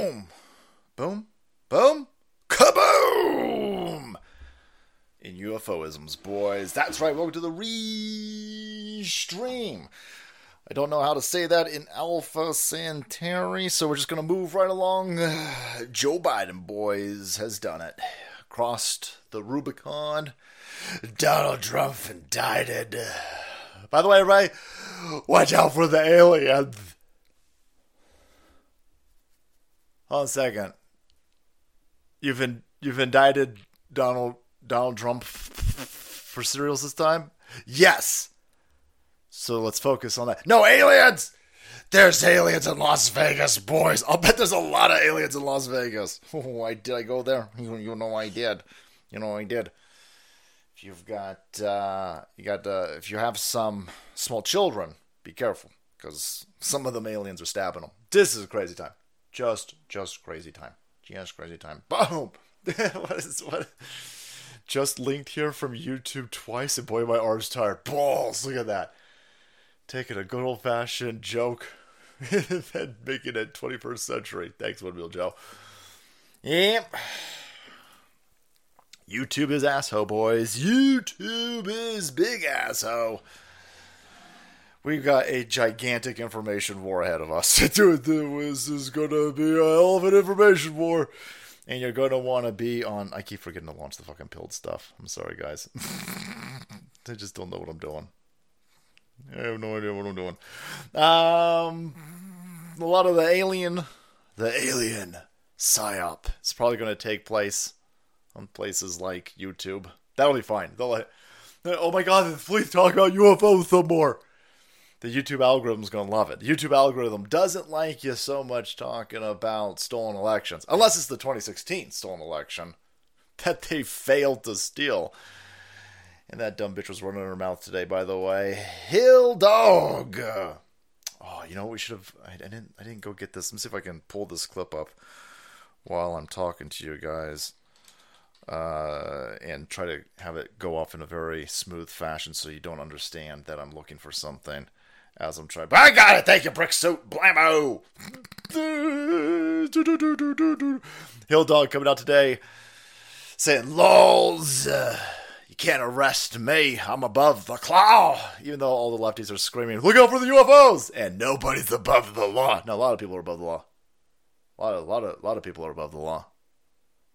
Boom! Boom! Boom! Kaboom! In UFOisms, boys. That's right. Welcome to the re-stream. I don't know how to say that in Alpha Centauri, so we're just going to move right along. Joe Biden, boys, has done it. Crossed the Rubicon. Donald Trump indicted. By the way, everybody, watch out for the aliens. Hold on a second. You've in, you've indicted Donald Donald Trump for cereals this time? Yes. So let's focus on that. No aliens. There's aliens in Las Vegas, boys. I'll bet there's a lot of aliens in Las Vegas. Oh, I did I go there? You, you know I did. You know I did. If you've got uh, you got uh, if you have some small children, be careful because some of them aliens are stabbing them. This is a crazy time. Just just crazy time. Just crazy time. Boom. what is what? Just linked here from YouTube twice, and boy, my arm's tired. Balls! Look at that. Taking a good old fashioned joke and making it 21st century. Thanks, Windmill Joe. Yep. YouTube is asshole, boys. YouTube is big asshole. We've got a gigantic information war ahead of us. This is going to be a hell of an information war. And you're going to want to be on. I keep forgetting to launch the fucking pilled stuff. I'm sorry, guys. I just don't know what I'm doing. I have no idea what I'm doing. Um, a lot of the alien, the alien psyop is probably going to take place on places like YouTube. That'll be fine. They'll like, oh my god, please talk about UFOs some more. The YouTube algorithm's gonna love it. The YouTube algorithm doesn't like you so much talking about stolen elections, unless it's the 2016 stolen election that they failed to steal. And that dumb bitch was running her mouth today, by the way. Hill dog. Oh, you know what we should have? I, I didn't. I didn't go get this. Let me see if I can pull this clip up while I'm talking to you guys uh, and try to have it go off in a very smooth fashion so you don't understand that I'm looking for something as I'm trying. But I got it! Thank you, Brick Suit! Blammo! Hill Dog coming out today saying, LOLs! Uh, you can't arrest me. I'm above the claw. Even though all the lefties are screaming, look out for the UFOs! And nobody's above the law. No, a lot of people are above the law. A lot of, lot of, lot of people are above the law.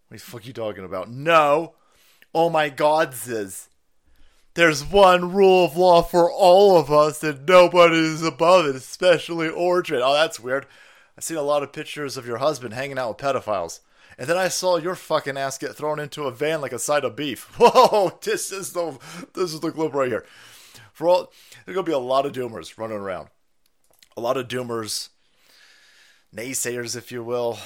What the fuck are you talking about? No. Oh my god, Ziz. There's one rule of law for all of us and nobody is above it, especially Orchard. Oh, that's weird. I've seen a lot of pictures of your husband hanging out with pedophiles. And then I saw your fucking ass get thrown into a van like a side of beef. Whoa, this is the this is the clip right here. For all there's gonna be a lot of doomers running around. A lot of doomers, naysayers, if you will,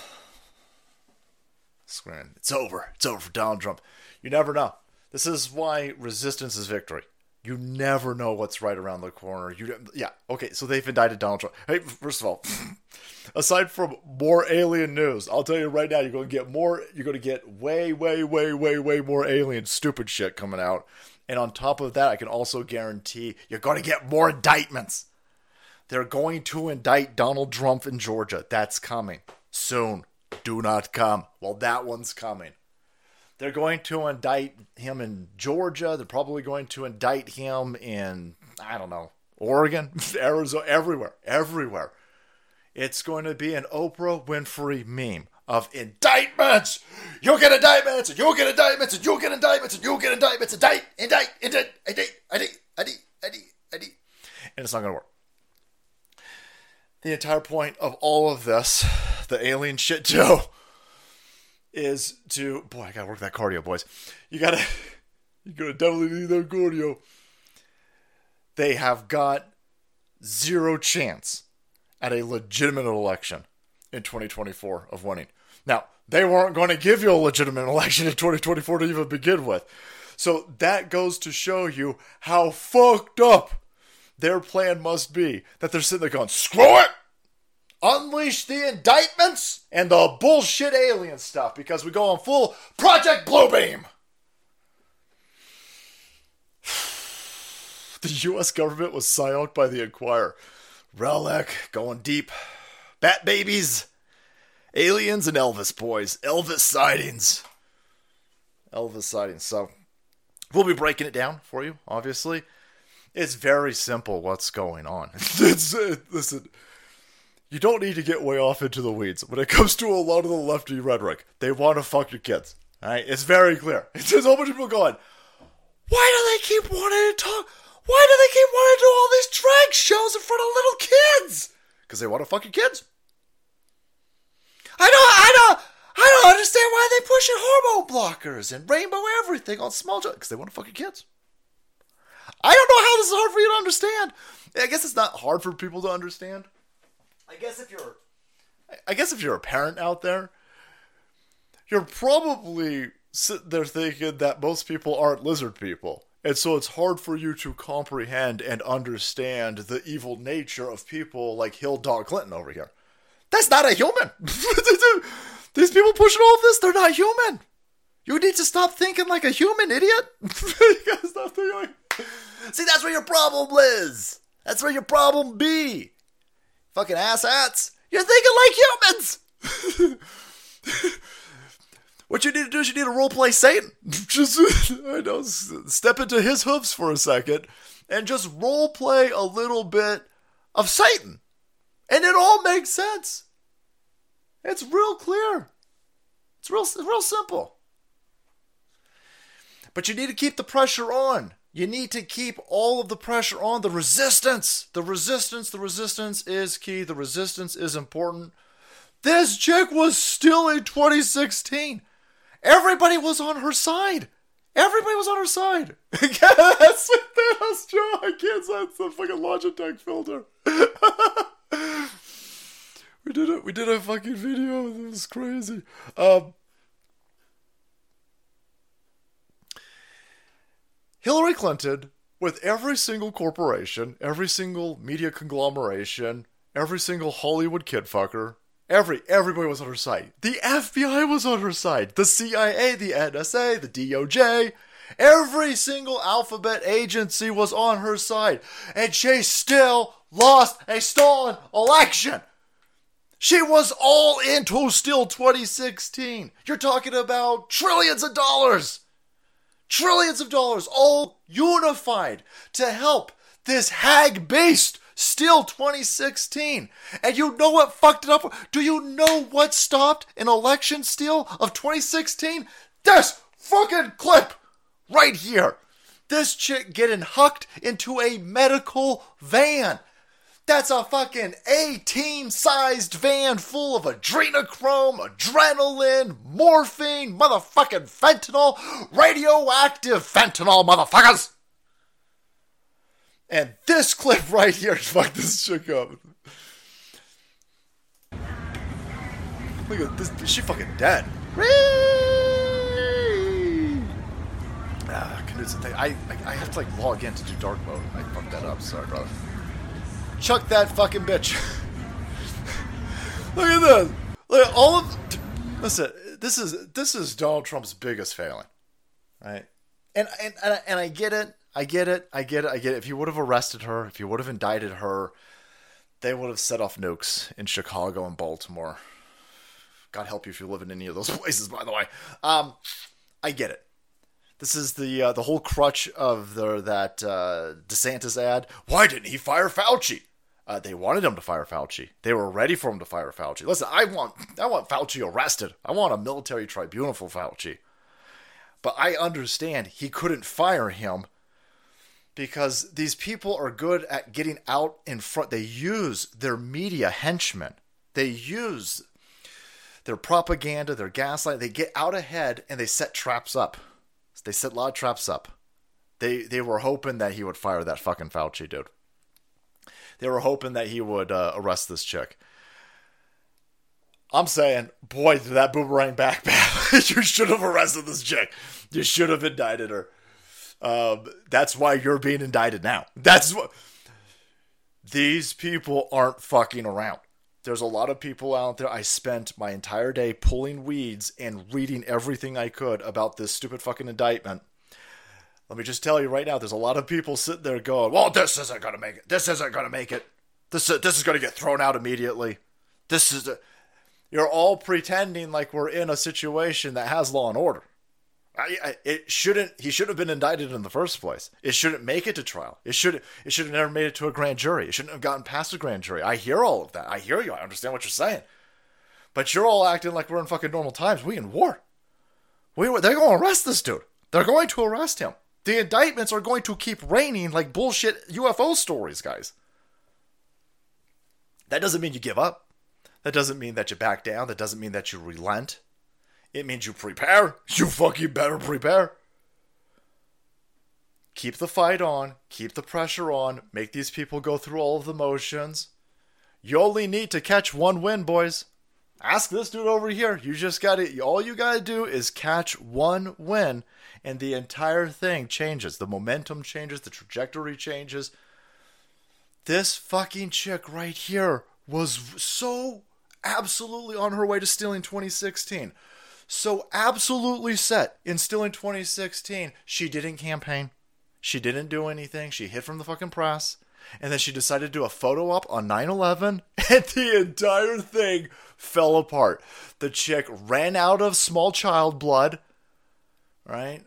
swearing it's over. It's over for Donald Trump. You never know. This is why resistance is victory. You never know what's right around the corner. You yeah okay. So they've indicted Donald Trump. Hey, first of all, aside from more alien news, I'll tell you right now, you're going to get more. You're going to get way, way, way, way, way more alien stupid shit coming out. And on top of that, I can also guarantee you're going to get more indictments. They're going to indict Donald Trump in Georgia. That's coming soon do not come. Well, that one's coming. They're going to indict him in Georgia. They're probably going to indict him in, I don't know, Oregon, Arizona, everywhere, everywhere. It's going to be an Oprah Winfrey meme of indictments. You'll get indictments, and you'll get indictments, and you'll get indictments, and you'll get indictments. Indict, indict, indict, indict, indict, indict, indict, indict. And it's not going to work. The entire point of all of this the alien shit Joe is to boy, I gotta work that cardio, boys. You gotta you gotta definitely need that cardio. They have got zero chance at a legitimate election in 2024 of winning. Now, they weren't going to give you a legitimate election in 2024 to even begin with. So that goes to show you how fucked up their plan must be. That they're sitting there going, screw it! Unleash the indictments and the bullshit alien stuff because we go on full Project Bluebeam. The U.S. government was silenced by the Inquirer. Relic going deep. Bat babies. Aliens and Elvis, boys. Elvis sightings. Elvis sightings. So, we'll be breaking it down for you, obviously. It's very simple what's going on. it's, it, listen, you don't need to get way off into the weeds. When it comes to a lot of the lefty rhetoric, they want to fuck your kids. All right? It's very clear. It's a whole bunch of people going, why do they keep wanting to talk? Why do they keep wanting to do all these drag shows in front of little kids? Because they want to fuck your kids. I don't, I don't, I don't understand why they pushing hormone blockers and rainbow everything on small children. Because they want to fuck your kids. I don't know how this is hard for you to understand. I guess it's not hard for people to understand. I guess if you're, I guess if you're a parent out there, you're probably sitting there thinking that most people aren't lizard people. And so it's hard for you to comprehend and understand the evil nature of people like Hill Dog Clinton over here. That's not a human. These people pushing all of this, they're not human. You need to stop thinking like a human, idiot. stop thinking See, that's where your problem is. That's where your problem be. Fucking asshats. You're thinking like humans. What you need to do is you need to role play Satan. Just, I know, step into his hooves for a second and just role play a little bit of Satan. And it all makes sense. It's real clear. It's real, real simple. But you need to keep the pressure on. You need to keep all of the pressure on the resistance. The resistance, the resistance is key. The resistance is important. This chick was still in 2016. Everybody was on her side. Everybody was on her side. yes, that's Joe. I can't sense the fucking Logitech filter. we did it. We did a fucking video. It was crazy. Um, Hillary Clinton, with every single corporation, every single media conglomeration, every single Hollywood kid fucker, Every everybody was on her side. The FBI was on her side. The CIA, the NSA, the DOJ, every single alphabet agency was on her side, and she still lost a stolen election. She was all into still 2016. You're talking about trillions of dollars. Trillions of dollars all unified to help this hag beast Still 2016. And you know what fucked it up? Do you know what stopped an election steal of 2016? This fucking clip right here. This chick getting hucked into a medical van. That's a fucking 18 sized van full of adrenochrome, adrenaline, morphine, motherfucking fentanyl, radioactive fentanyl, motherfuckers! And this clip right here, fuck this chick up. Look at this. She fucking dead? Ah, Knudsen, I, I, I have to like log in to do dark mode. I fucked that up. Sorry, brother. Chuck that fucking bitch. Look at this. Look at all of. Listen, this is this is Donald Trump's biggest failing, right? And and and I, and I get it. I get it. I get it. I get it. If you would have arrested her, if you would have indicted her, they would have set off nukes in Chicago and Baltimore. God help you if you live in any of those places, by the way. Um, I get it. This is the uh, the whole crutch of the that uh, DeSantis ad. Why didn't he fire Fauci? Uh, they wanted him to fire Fauci. They were ready for him to fire Fauci. Listen, I want I want Fauci arrested. I want a military tribunal for Fauci. But I understand he couldn't fire him because these people are good at getting out in front. They use their media henchmen. They use their propaganda, their gaslight. They get out ahead and they set traps up. They set a lot of traps up. They they were hoping that he would fire that fucking Fauci dude. They were hoping that he would uh, arrest this chick. I'm saying, boy, that boomerang back bad. you should have arrested this chick. You should have indicted her. Um, that's why you're being indicted now. That's what. These people aren't fucking around. There's a lot of people out there. I spent my entire day pulling weeds and reading everything I could about this stupid fucking indictment. Let me just tell you right now, there's a lot of people sitting there going, "Well, this isn't gonna make it. This isn't gonna make it. This uh, this is gonna get thrown out immediately. This is a, You're all pretending like we're in a situation that has law and order. I, I, it shouldn't. He should have been indicted in the first place. It shouldn't make it to trial. It should. It should have never made it to a grand jury. It shouldn't have gotten past a grand jury. I hear all of that. I hear you. I understand what you're saying. But you're all acting like we're in fucking normal times. We in war. We they're going to arrest this dude. They're going to arrest him. The indictments are going to keep raining like bullshit UFO stories, guys. That doesn't mean you give up. That doesn't mean that you back down. That doesn't mean that you relent. It means you prepare. You fucking better prepare. Keep the fight on. Keep the pressure on. Make these people go through all of the motions. You only need to catch one win, boys. Ask this dude over here. You just got to, all you got to do is catch one win, and the entire thing changes. The momentum changes, the trajectory changes. This fucking chick right here was so absolutely on her way to stealing 2016. So absolutely set in stealing 2016. She didn't campaign. She didn't do anything. She hid from the fucking press. And then she decided to do a photo op on 9 11, and the entire thing fell apart. The chick ran out of small child blood, right?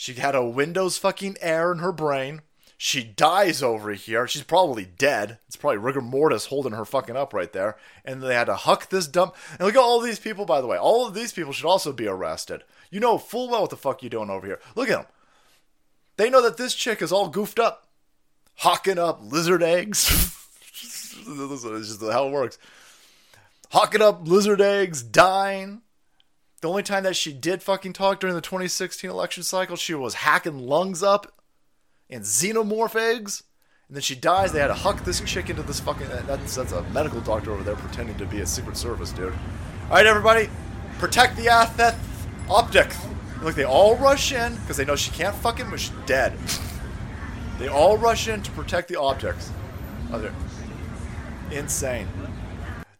She had a Windows fucking air in her brain. She dies over here. She's probably dead. It's probably rigor mortis holding her fucking up right there. And they had to huck this dump. And look at all these people, by the way. All of these people should also be arrested. You know full well what the fuck you're doing over here. Look at them. They know that this chick is all goofed up, hawking up lizard eggs. this is just how it works. Hawking up lizard eggs, dying. The only time that she did fucking talk during the 2016 election cycle, she was hacking lungs up and xenomorph eggs. And then she dies. They had to huck this chick into this fucking. That's, that's a medical doctor over there pretending to be a Secret Service dude. All right, everybody, protect the Atheth optic. Look, they all rush in because they know she can't fucking. But she's dead. They all rush in to protect the optics. They're insane.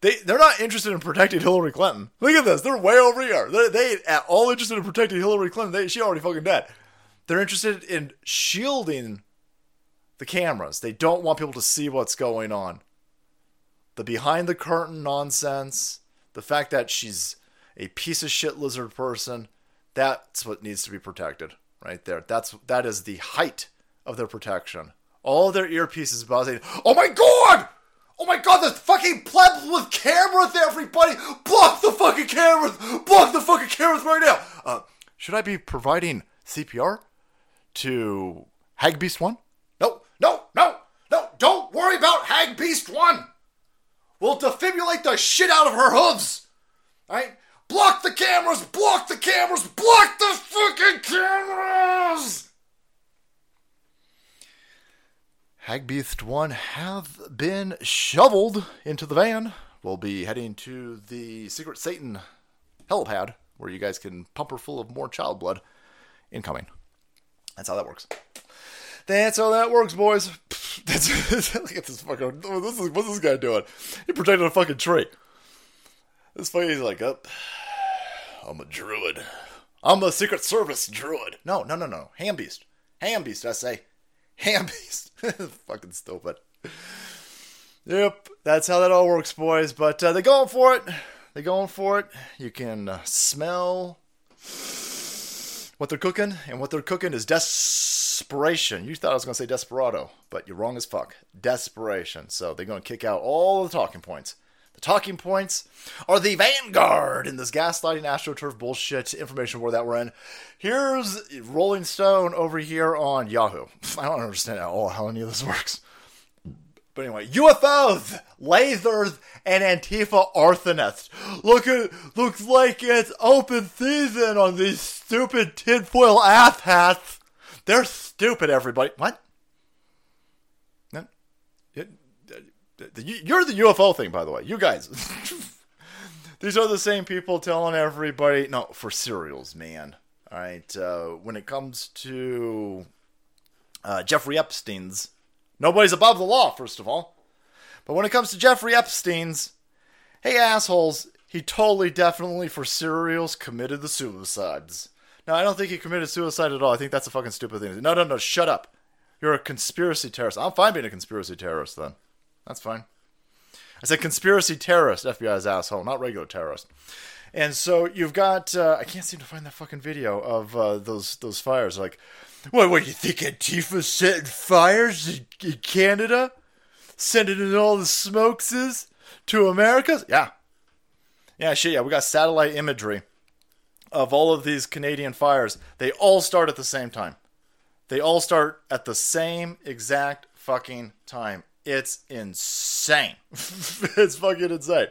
They they're not interested in protecting Hillary Clinton. Look at this. They're way over here. They they at all interested in protecting Hillary Clinton. They, she already fucking dead. They're interested in shielding the cameras. They don't want people to see what's going on. The behind the curtain nonsense, the fact that she's a piece of shit lizard person, that's what needs to be protected right there. That's that is the height of their protection. All their earpieces buzzing. Oh my god! Oh my god, there's fucking plebs with cameras, everybody! Block the fucking cameras! Block the fucking cameras right now! Uh, should I be providing CPR? to Hag Beast 1? No, no, no, no, don't worry about Hag Beast 1. We'll defibrillate the shit out of her hooves. Alright? Block the cameras, block the cameras, block the fucking cameras! Hagbeast 1 have been shoveled into the van. We'll be heading to the Secret Satan helipad, where you guys can pump her full of more child blood. Incoming. That's how that works. That's how that works, boys. That's look at this fucking. This is what's this guy doing? He protected a fucking tree. This fucking he's like, up. Oh, I'm a druid. I'm a Secret Service druid. No, no, no, no. Ham beast. Ham beast. I say, ham beast. fucking stupid. Yep, that's how that all works, boys. But uh, they're going for it. They're going for it. You can uh, smell what they're cooking, and what they're cooking is desperation. You thought I was going to say desperado, but you're wrong as fuck. Desperation. So they're going to kick out all the talking points. The talking points are the vanguard in this gaslighting astroturf bullshit information war that we're in. Here's Rolling Stone over here on Yahoo. I don't understand at all how any of this works. But anyway, UFOs, lasers, and Antifa arsonists. Look at looks like it's open season on these stupid tinfoil ass hats. They're stupid, everybody. What? You're the UFO thing, by the way. You guys. These are the same people telling everybody. No, for serials, man. All right. Uh, when it comes to uh, Jeffrey Epstein's Nobody's above the law, first of all. But when it comes to Jeffrey Epstein's, hey assholes, he totally, definitely, for serials, committed the suicides. Now, I don't think he committed suicide at all. I think that's a fucking stupid thing. No, no, no, shut up. You're a conspiracy terrorist. I'm fine being a conspiracy terrorist then. That's fine. I said conspiracy terrorist, FBI's asshole, not regular terrorist. And so you've got uh, I can't seem to find that fucking video of uh, those those fires. Like, what? What do you think Antifa setting fires in, in Canada, sending in all the smokes to America? Yeah, yeah, shit. Yeah, we got satellite imagery of all of these Canadian fires. They all start at the same time. They all start at the same exact fucking time. It's insane. it's fucking insane.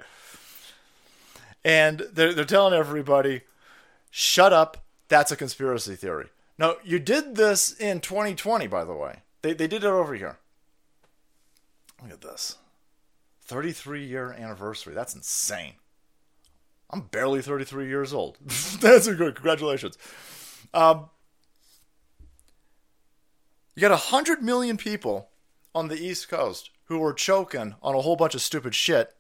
And they're, they're telling everybody, shut up. That's a conspiracy theory. No, you did this in 2020, by the way. They, they did it over here. Look at this 33 year anniversary. That's insane. I'm barely 33 years old. That's a good. Congratulations. Um, you got 100 million people on the East Coast who were choking on a whole bunch of stupid shit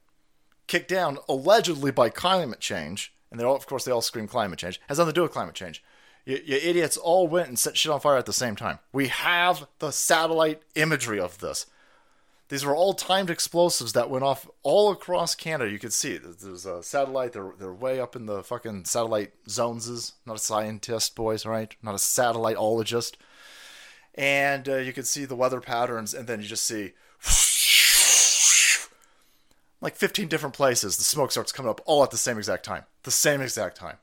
kicked down allegedly by climate change, and they all, of course, they all scream climate change. Has nothing to do with climate change. You, you idiots all went and set shit on fire at the same time. We have the satellite imagery of this. These were all timed explosives that went off all across Canada. You could see there's a satellite. They're they're way up in the fucking satellite zones. Is not a scientist, boys, right? Not a satelliteologist. And uh, you can see the weather patterns, and then you just see like 15 different places, the smoke starts coming up all at the same exact time. The same exact time.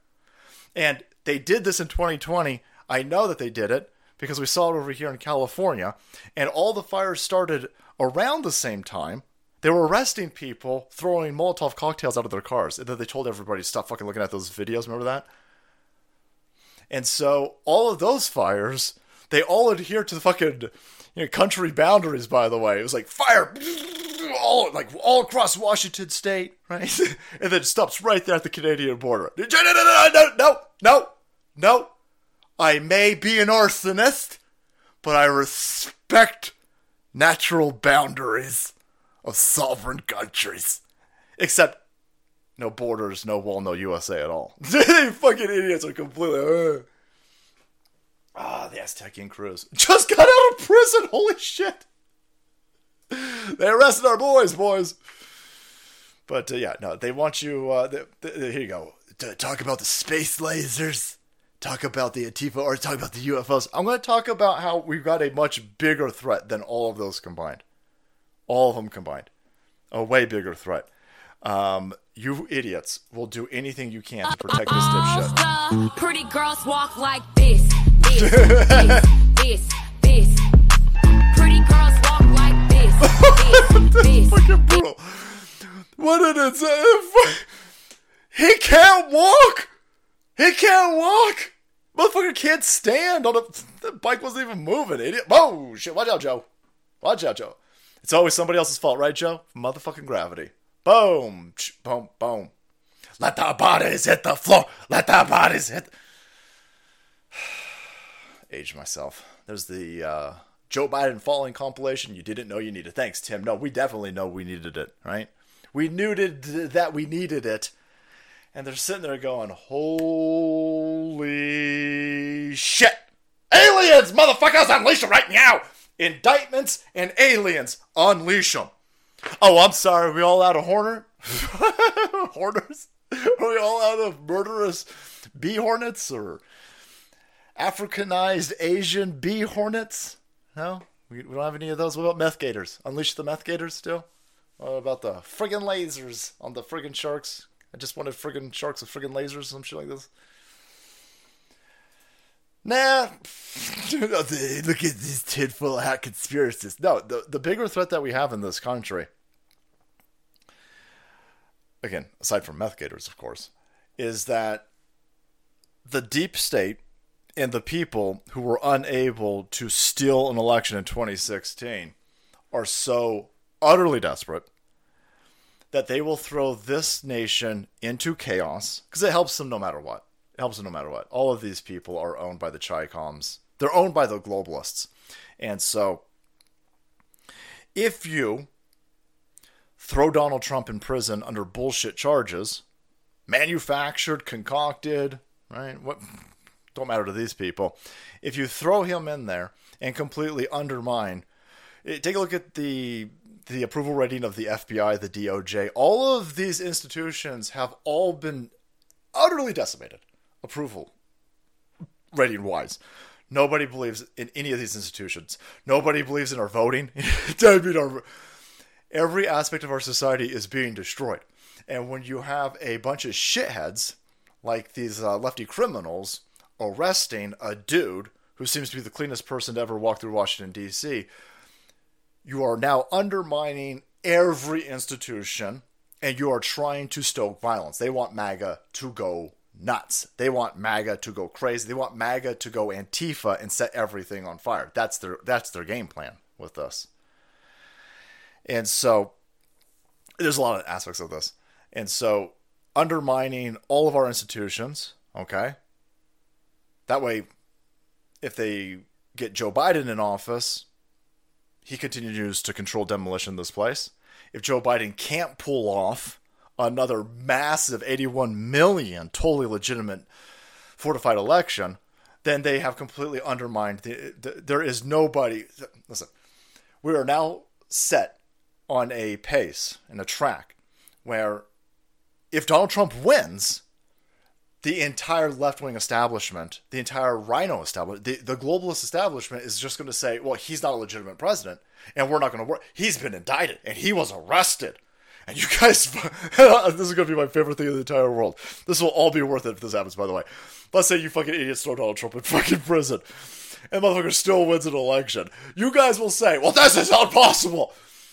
And they did this in 2020. I know that they did it because we saw it over here in California. And all the fires started around the same time. They were arresting people, throwing Molotov cocktails out of their cars. And then they told everybody to stop fucking looking at those videos. Remember that? And so all of those fires, they all adhere to the fucking you know, country boundaries, by the way. It was like fire all like all across Washington State, right? and then stops right there at the Canadian border. No, no, no, no, no, no, no. I may be an arsonist, but I respect natural boundaries of sovereign countries. Except no borders, no wall, no USA at all. They fucking idiots are completely. Uh. Ah, the Aztecian cruise just got out of prison. Holy shit! they arrested our boys, boys. But uh, yeah, no, they want you. Uh, they, they, here you go. To talk about the space lasers. Talk about the Antifa, or talk about the UFOs. I'm going to talk about how we've got a much bigger threat than all of those combined. All of them combined, a way bigger threat. Um, you idiots will do anything you can to protect this dipshit. Pretty girls walk like this, this, this, this. Pretty girls walk like this, this, this. Fucking brutal. What did it say? He can't walk. He can't walk. Motherfucker can't stand on a. The bike wasn't even moving, idiot. Oh shit! Watch out, Joe. Watch out, Joe. It's always somebody else's fault, right, Joe? Motherfucking gravity. Boom, boom, boom. Let the bodies hit the floor. Let the bodies hit. Age myself. There's the uh, Joe Biden falling compilation. You didn't know you needed. Thanks, Tim. No, we definitely know we needed it, right? We knew that we needed it and they're sitting there going, "Holy shit! Aliens, motherfuckers, unleash them right now! Indictments and aliens, unleash them!" Oh, I'm sorry. Are we all out of Horner? Horners? Are we all out of murderous bee hornets or Africanized Asian bee hornets? No, we, we don't have any of those. What about meth gators? Unleash the meth gators still? What about the friggin' lasers on the friggin' sharks? I just wanted friggin' sharks with friggin' lasers some shit like this. Nah. Look at these tinfoil hat conspiracists. No, the, the bigger threat that we have in this country, again, aside from meth gators, of course, is that the deep state and the people who were unable to steal an election in 2016 are so utterly desperate that they will throw this nation into chaos because it helps them no matter what. It helps them no matter what. All of these people are owned by the Chicoms. They're owned by the globalists. And so if you throw Donald Trump in prison under bullshit charges, manufactured, concocted, right? What don't matter to these people. If you throw him in there and completely undermine, eh, take a look at the the approval rating of the FBI, the DOJ, all of these institutions have all been utterly decimated. Approval rating wise. Nobody believes in any of these institutions. Nobody believes in our voting. Every aspect of our society is being destroyed. And when you have a bunch of shitheads like these uh, lefty criminals arresting a dude who seems to be the cleanest person to ever walk through Washington, D.C., you are now undermining every institution and you are trying to stoke violence. They want MAGA to go nuts. They want MAGA to go crazy. They want MAGA to go Antifa and set everything on fire. That's their that's their game plan with us. And so there's a lot of aspects of this. And so undermining all of our institutions, okay? That way if they get Joe Biden in office, he continues to control demolition of this place. If Joe Biden can't pull off another massive 81 million totally legitimate fortified election, then they have completely undermined the, the, there is nobody listen we are now set on a pace and a track where if Donald Trump wins the entire left-wing establishment the entire RINO establishment the, the globalist establishment is just going to say well he's not a legitimate president and we're not going to work he's been indicted and he was arrested and you guys, this is going to be my favorite thing in the entire world. This will all be worth it if this happens, by the way. Let's say you fucking idiots throw Donald Trump in fucking prison, and motherfucker still wins an election. You guys will say, well, this is not possible.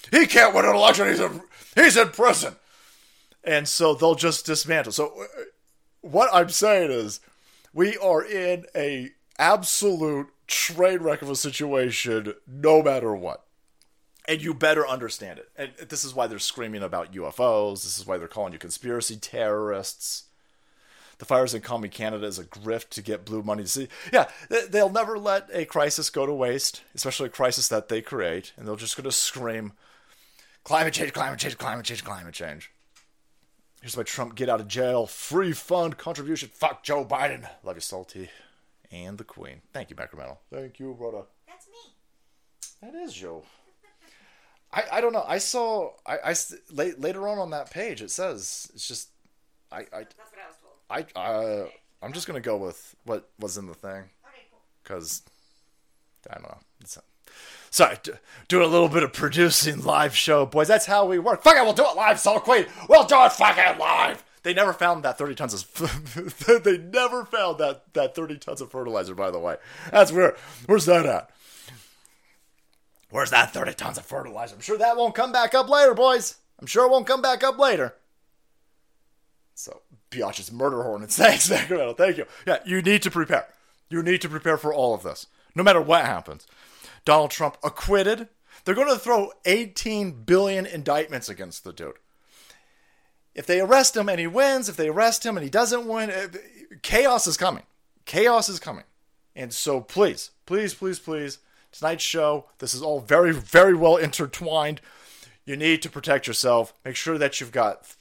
He can't win an election. He's in, he's in prison. And so they'll just dismantle. So uh, what I'm saying is, we are in a absolute train wreck of a situation, no matter what and you better understand it. And this is why they're screaming about UFOs. This is why they're calling you conspiracy terrorists. The fires in Commie Canada is a grift to get blue money. To see, yeah, they'll never let a crisis go to waste, especially a crisis that they create, and they're just going to scream, "Climate change, climate change, climate change, climate change." Here's my Trump get out of jail free fund contribution. Fuck Joe Biden. Love you, Salty, and the Queen. Thank you, Sacramento. Thank you, brother. That's me. That is Joe. I, I don't know. I saw I, I late, later on on that page it says it's just I I That's what I was told. I uh, I'm just gonna go with what was in the thing Okay, cool. because I don't know. It's, sorry, do, do a little bit of producing live show, boys. That's how we work. Fuck it, we'll do it live, Soul Queen. We'll do it fucking live. They never found that 30 tons of. they never found that that 30 tons of fertilizer. By the way, that's where. Where's that at? Where's that 30 tons of fertilizer? I'm sure that won't come back up later, boys. I'm sure it won't come back up later. So, Biatch's murder hornets. Thanks, Sacramento. Thank you. Yeah, you need to prepare. You need to prepare for all of this, no matter what happens. Donald Trump acquitted. They're going to throw 18 billion indictments against the dude. If they arrest him and he wins, if they arrest him and he doesn't win, eh, chaos is coming. Chaos is coming. And so please, please, please, please, tonight's show. This is all very, very well intertwined. You need to protect yourself. Make sure that you've got.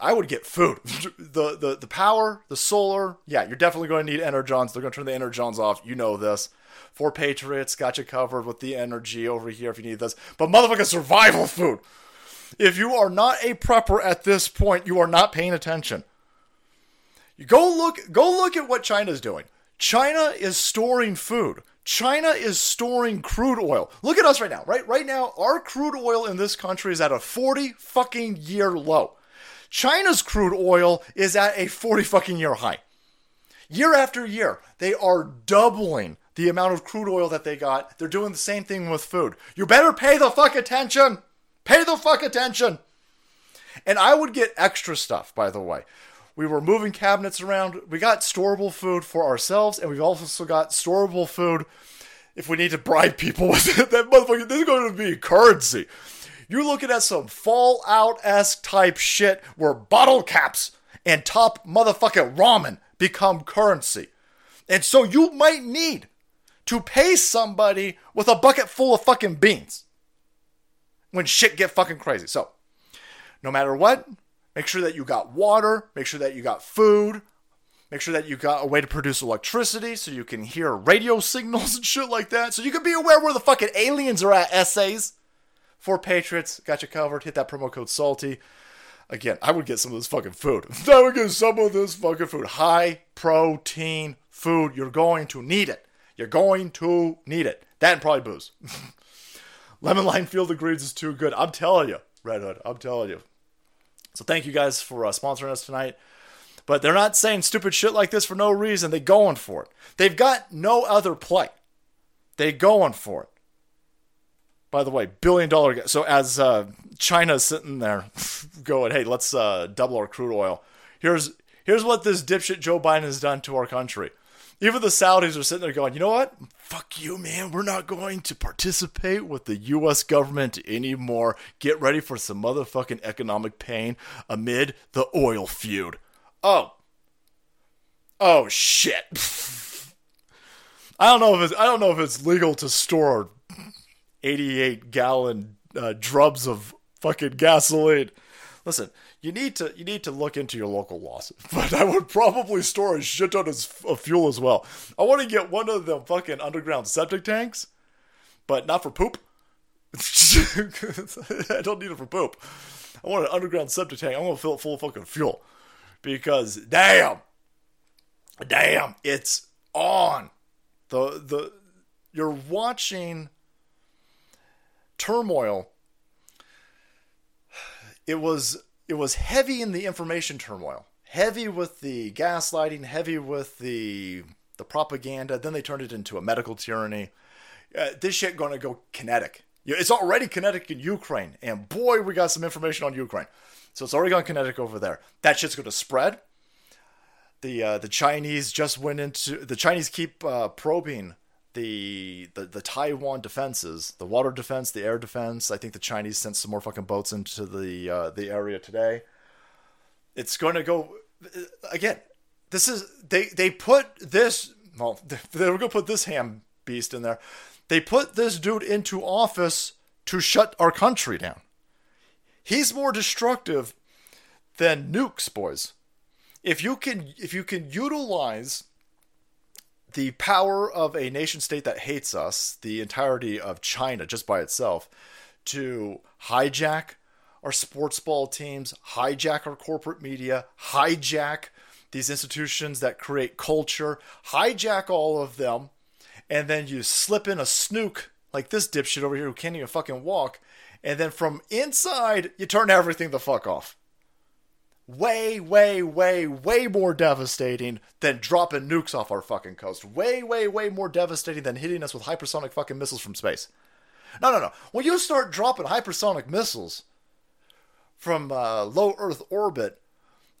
I would get food. the, the the power, the solar. Yeah, you're definitely going to need energons. They're going to turn the energons off. You know this. 4Patriots, got you covered with the energy over here if you need this. But motherfucking survival food. If you are not a prepper at this point, you are not paying attention. You go look go look at what China's doing. China is storing food. China is storing crude oil. Look at us right now, right? Right now, our crude oil in this country is at a 40 fucking year low. China's crude oil is at a 40 fucking year high. Year after year, they are doubling the amount of crude oil that they got. They're doing the same thing with food. You better pay the fuck attention. Pay the fuck attention. And I would get extra stuff, by the way. We were moving cabinets around. We got storable food for ourselves, and we've also got storable food if we need to bribe people with it. That motherfucker, this is going to be currency. You're looking at some Fallout esque type shit where bottle caps and top motherfucking ramen become currency. And so you might need to pay somebody with a bucket full of fucking beans when shit get fucking crazy. So, no matter what, Make sure that you got water, make sure that you got food, make sure that you got a way to produce electricity so you can hear radio signals and shit like that. So you can be aware where the fucking aliens are at, essays. 4Patriots, got you covered. Hit that promo code SALTY. Again, I would get some of this fucking food. I would get some of this fucking food. High protein food. You're going to need it. You're going to need it. That and probably booze. Lemon Lime Field of Greens is too good. I'm telling you, Red Hood. I'm telling you. So thank you guys for uh, sponsoring us tonight. But they're not saying stupid shit like this for no reason. They're going for it. They've got no other play. They're going for it. By the way, billion dollar. So as uh, China's sitting there going, hey, let's uh, double our crude oil. Here's here's what this dipshit Joe Biden has done to our country. Even the Saudis are sitting there going, you know what? Fuck you, man. We're not going to participate with the U.S. government anymore. Get ready for some motherfucking economic pain amid the oil feud. Oh. Oh shit. I don't know if it's I don't know if it's legal to store 88 gallon uh, drums of fucking gasoline. Listen, you need to you need to look into your local laws. But I would probably store a shit ton of fuel as well. I want to get one of the fucking underground septic tanks, but not for poop. I don't need it for poop. I want an underground septic tank. I'm gonna fill it full of fucking fuel because damn, damn, it's on. The the you're watching turmoil. It was it was heavy in the information turmoil, heavy with the gaslighting, heavy with the the propaganda. Then they turned it into a medical tyranny. Uh, this shit gonna go kinetic. It's already kinetic in Ukraine, and boy, we got some information on Ukraine. So it's already gone kinetic over there. That shit's gonna spread. The uh, the Chinese just went into the Chinese keep uh, probing the, the the Taiwan defenses, the water defense, the air defense. I think the Chinese sent some more fucking boats into the uh, the area today. It's going to go again. This is they they put this well they were going to put this ham beast in there. They put this dude into office to shut our country down. He's more destructive than nukes, boys. If you can if you can utilize the power of a nation state that hates us, the entirety of China just by itself, to hijack our sports ball teams, hijack our corporate media, hijack these institutions that create culture, hijack all of them, and then you slip in a snook like this dipshit over here who can't even fucking walk, and then from inside you turn everything the fuck off way, way, way, way more devastating than dropping nukes off our fucking coast. Way, way, way more devastating than hitting us with hypersonic fucking missiles from space. No, no, no. When you start dropping hypersonic missiles from uh, low Earth orbit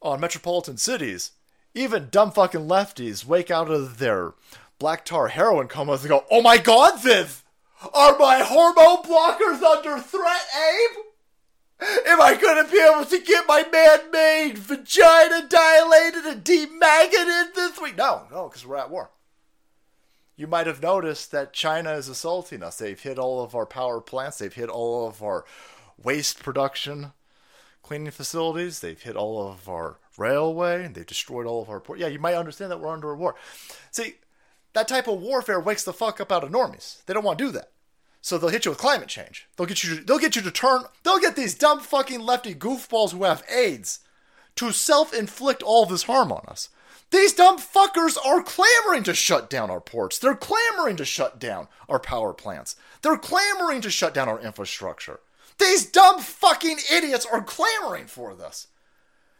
on metropolitan cities, even dumb fucking lefties wake out of their black tar heroin comas and go, "Oh my God, Viv, are my hormone blockers under threat, Abe?" Am I going to be able to get my man made vagina dilated and demaggoted this week? No, no, because we're at war. You might have noticed that China is assaulting us. They've hit all of our power plants, they've hit all of our waste production cleaning facilities, they've hit all of our railway, and they've destroyed all of our port. Yeah, you might understand that we're under a war. See, that type of warfare wakes the fuck up out of normies. They don't want to do that. So they'll hit you with climate change. They'll get you. To, they'll get you to turn. They'll get these dumb fucking lefty goofballs who have AIDS to self-inflict all this harm on us. These dumb fuckers are clamoring to shut down our ports. They're clamoring to shut down our power plants. They're clamoring to shut down our infrastructure. These dumb fucking idiots are clamoring for this.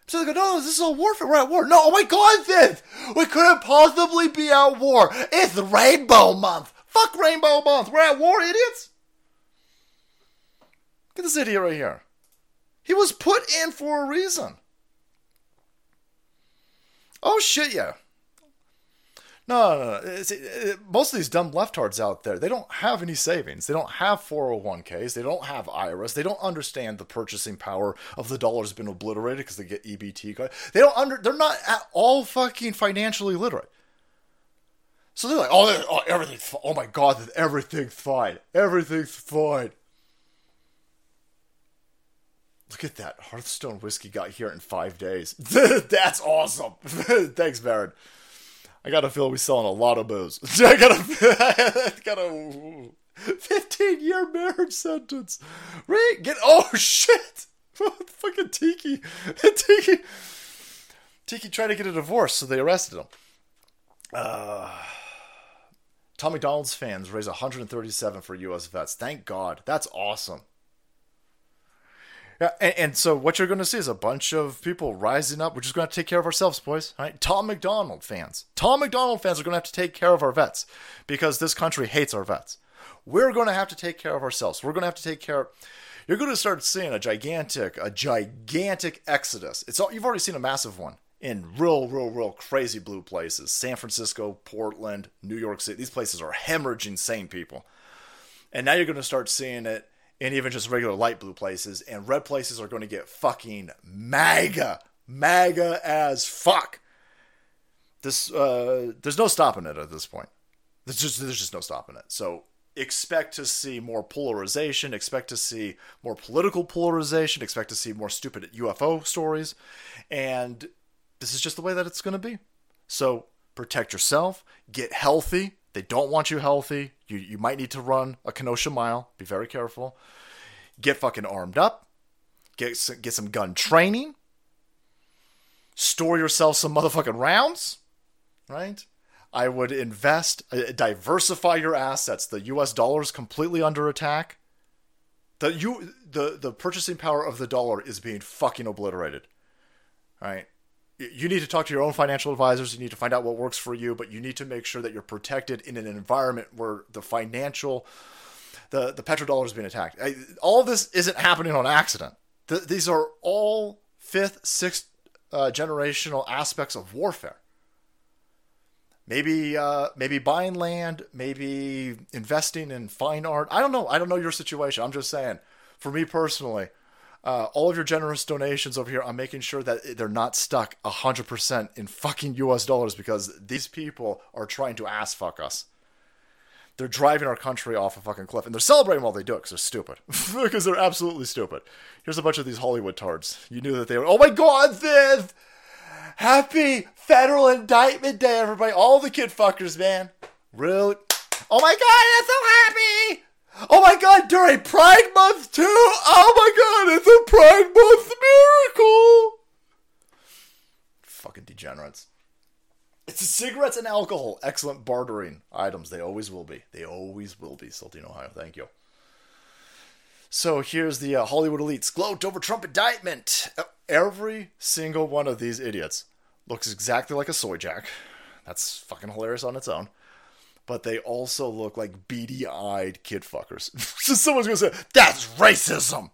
So they go, no, this is a warfare. We're at war. No, oh my god, Viv! We couldn't possibly be at war. It's Rainbow Month. Fuck Rainbow Month. We're at war, idiots. Look at this idiot right here. He was put in for a reason. Oh shit, yeah. No, no, no. See, most of these dumb leftards out there, they don't have any savings. They don't have 401ks. They don't have IRAs. They don't understand the purchasing power of the dollar has been obliterated because they get EBT. They don't under. They're not at all fucking financially literate. So they're like, oh, oh everything's, oh my god, everything's fine, everything's fine. Look at that Hearthstone whiskey got here in five days. That's awesome. Thanks, Baron. I got a feel we're selling a lot of booze. I got a, got a. 15 year marriage sentence. Right? Get oh shit. Fucking Tiki. Tiki. Tiki tried to get a divorce, so they arrested him. Uh, Tom MacDonald's fans raised 137 for U.S. vets. Thank God. That's awesome. Yeah, and, and so what you're going to see is a bunch of people rising up. We're just going to take care of ourselves, boys. All right, Tom MacDonald fans. Tom MacDonald fans are going to have to take care of our vets because this country hates our vets. We're going to have to take care of ourselves. We're going to have to take care. Of, you're going to start seeing a gigantic, a gigantic exodus. It's all you've already seen a massive one in real, real, real crazy blue places. San Francisco, Portland, New York City. These places are hemorrhaging sane people. And now you're going to start seeing it in even just regular light blue places. And red places are going to get fucking MAGA. MAGA as fuck. This, uh, there's no stopping it at this point. There's just, there's just no stopping it. So expect to see more polarization, expect to see more political polarization, expect to see more stupid UFO stories. And this is just the way that it's going to be. So protect yourself, get healthy. They don't want you healthy. You, you might need to run a Kenosha mile. Be very careful. Get fucking armed up. Get some, get some gun training. Store yourself some motherfucking rounds. Right? I would invest, uh, diversify your assets. The U.S. dollar is completely under attack. The you the the purchasing power of the dollar is being fucking obliterated. All right, you need to talk to your own financial advisors. You need to find out what works for you, but you need to make sure that you're protected in an environment where the financial, the the petrodollar is being attacked. All of this isn't happening on accident. these are all fifth, sixth uh, generational aspects of warfare. Maybe uh, maybe buying land, maybe investing in fine art. I don't know. I don't know your situation. I'm just saying. For me personally, uh, all of your generous donations over here, I'm making sure that they're not stuck 100% in fucking US dollars because these people are trying to ass fuck us. They're driving our country off a fucking cliff and they're celebrating while they do it because they're stupid. because they're absolutely stupid. Here's a bunch of these Hollywood tards. You knew that they were, oh my god, this! Happy Federal Indictment Day, everybody. All the kid fuckers, man. Really? Oh my god, I'm so happy! Oh my god, during Pride Month too! Oh my god, it's a Pride Month miracle! Fucking degenerates. It's cigarettes and alcohol. Excellent bartering items. They always will be. They always will be. Saltine, Ohio. Thank you. So here's the uh, Hollywood elites gloat over Trump indictment. Every single one of these idiots looks exactly like a soy jack. That's fucking hilarious on its own but they also look like beady eyed kid fuckers. so someone's gonna say, that's racism!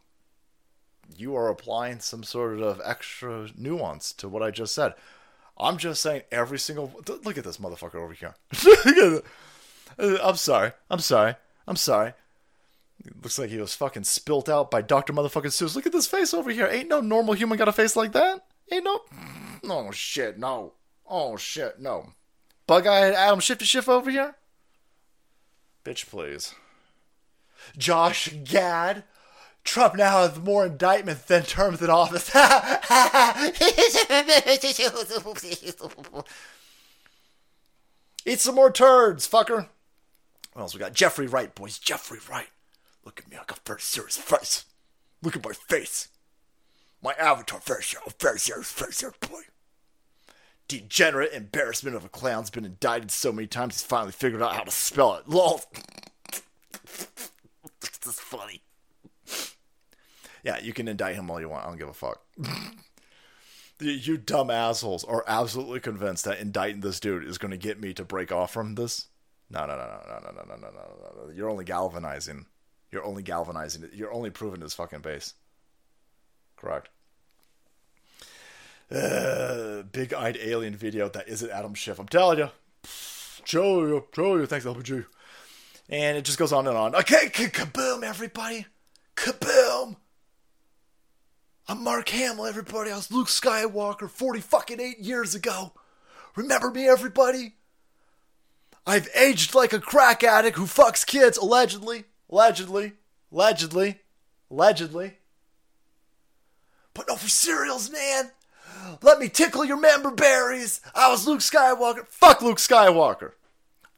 You are applying some sort of extra nuance to what I just said. I'm just saying every single. Look at this motherfucker over here. Uh, I'm sorry. I'm sorry. I'm sorry. It looks like he was fucking spilt out by Dr. Motherfucking Seuss. Look at this face over here. Ain't no normal human got a face like that. Ain't no. Oh shit, no. Oh shit, no. Bug eyed Adam Shifty Schiff over here? Bitch, please. Josh Gad. Trump now has more indictments than terms in office. Eat some more turds, fucker. What else we got? Jeffrey Wright, boys. Jeffrey Wright. Look at me. I got very serious face. Look at my face. My avatar, very serious, very serious, very serious, boy. Degenerate embarrassment of a clown's been indicted so many times he's finally figured out how to spell it. Lol. this is funny. Yeah, you can indict him all you want. I don't give a fuck. you dumb assholes are absolutely convinced that indicting this dude is going to get me to break off from this. No, no, no, no, no, no, no, no, no, no. You're only galvanizing. You're only galvanizing. You're only proving his fucking base. Correct. Uh, big eyed alien video that isn't Adam Schiff. I'm telling you. Show you, show you. Thanks, LPG. And it just goes on and on. Okay, kaboom, everybody. Kaboom. I'm Mark Hamill, everybody. I was Luke Skywalker 40 fucking 8 years ago. Remember me, everybody? I've aged like a crack addict who fucks kids, allegedly. Allegedly. Allegedly. Allegedly. But no, for cereals, man. Let me tickle your member berries. I was Luke Skywalker. Fuck Luke Skywalker.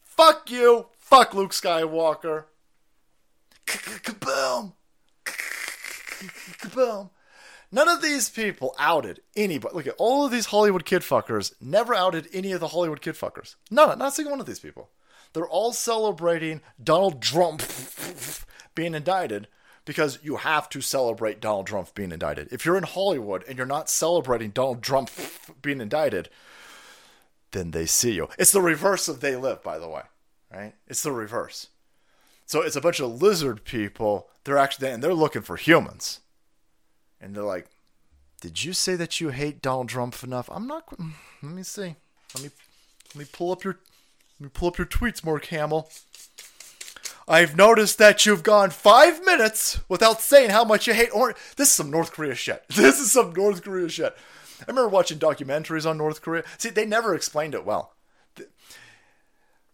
Fuck you. Fuck Luke Skywalker. Kaboom! Kaboom! None of these people outed anybody. Look at all of these Hollywood kid fuckers. Never outed any of the Hollywood kid fuckers. None. Not a single one of these people. They're all celebrating Donald Trump being indicted because you have to celebrate Donald Trump being indicted. If you're in Hollywood and you're not celebrating Donald Trump being indicted, then they see you. It's the reverse of they live, by the way, right? It's the reverse. So it's a bunch of lizard people. They're actually and they're looking for humans, and they're like, "Did you say that you hate Donald Trump enough?" I'm not. Let me see. Let me let me pull up your let me pull up your tweets, Mark Hamill. I've noticed that you've gone five minutes without saying how much you hate orange. This is some North Korea shit. This is some North Korea shit. I remember watching documentaries on North Korea. See, they never explained it well.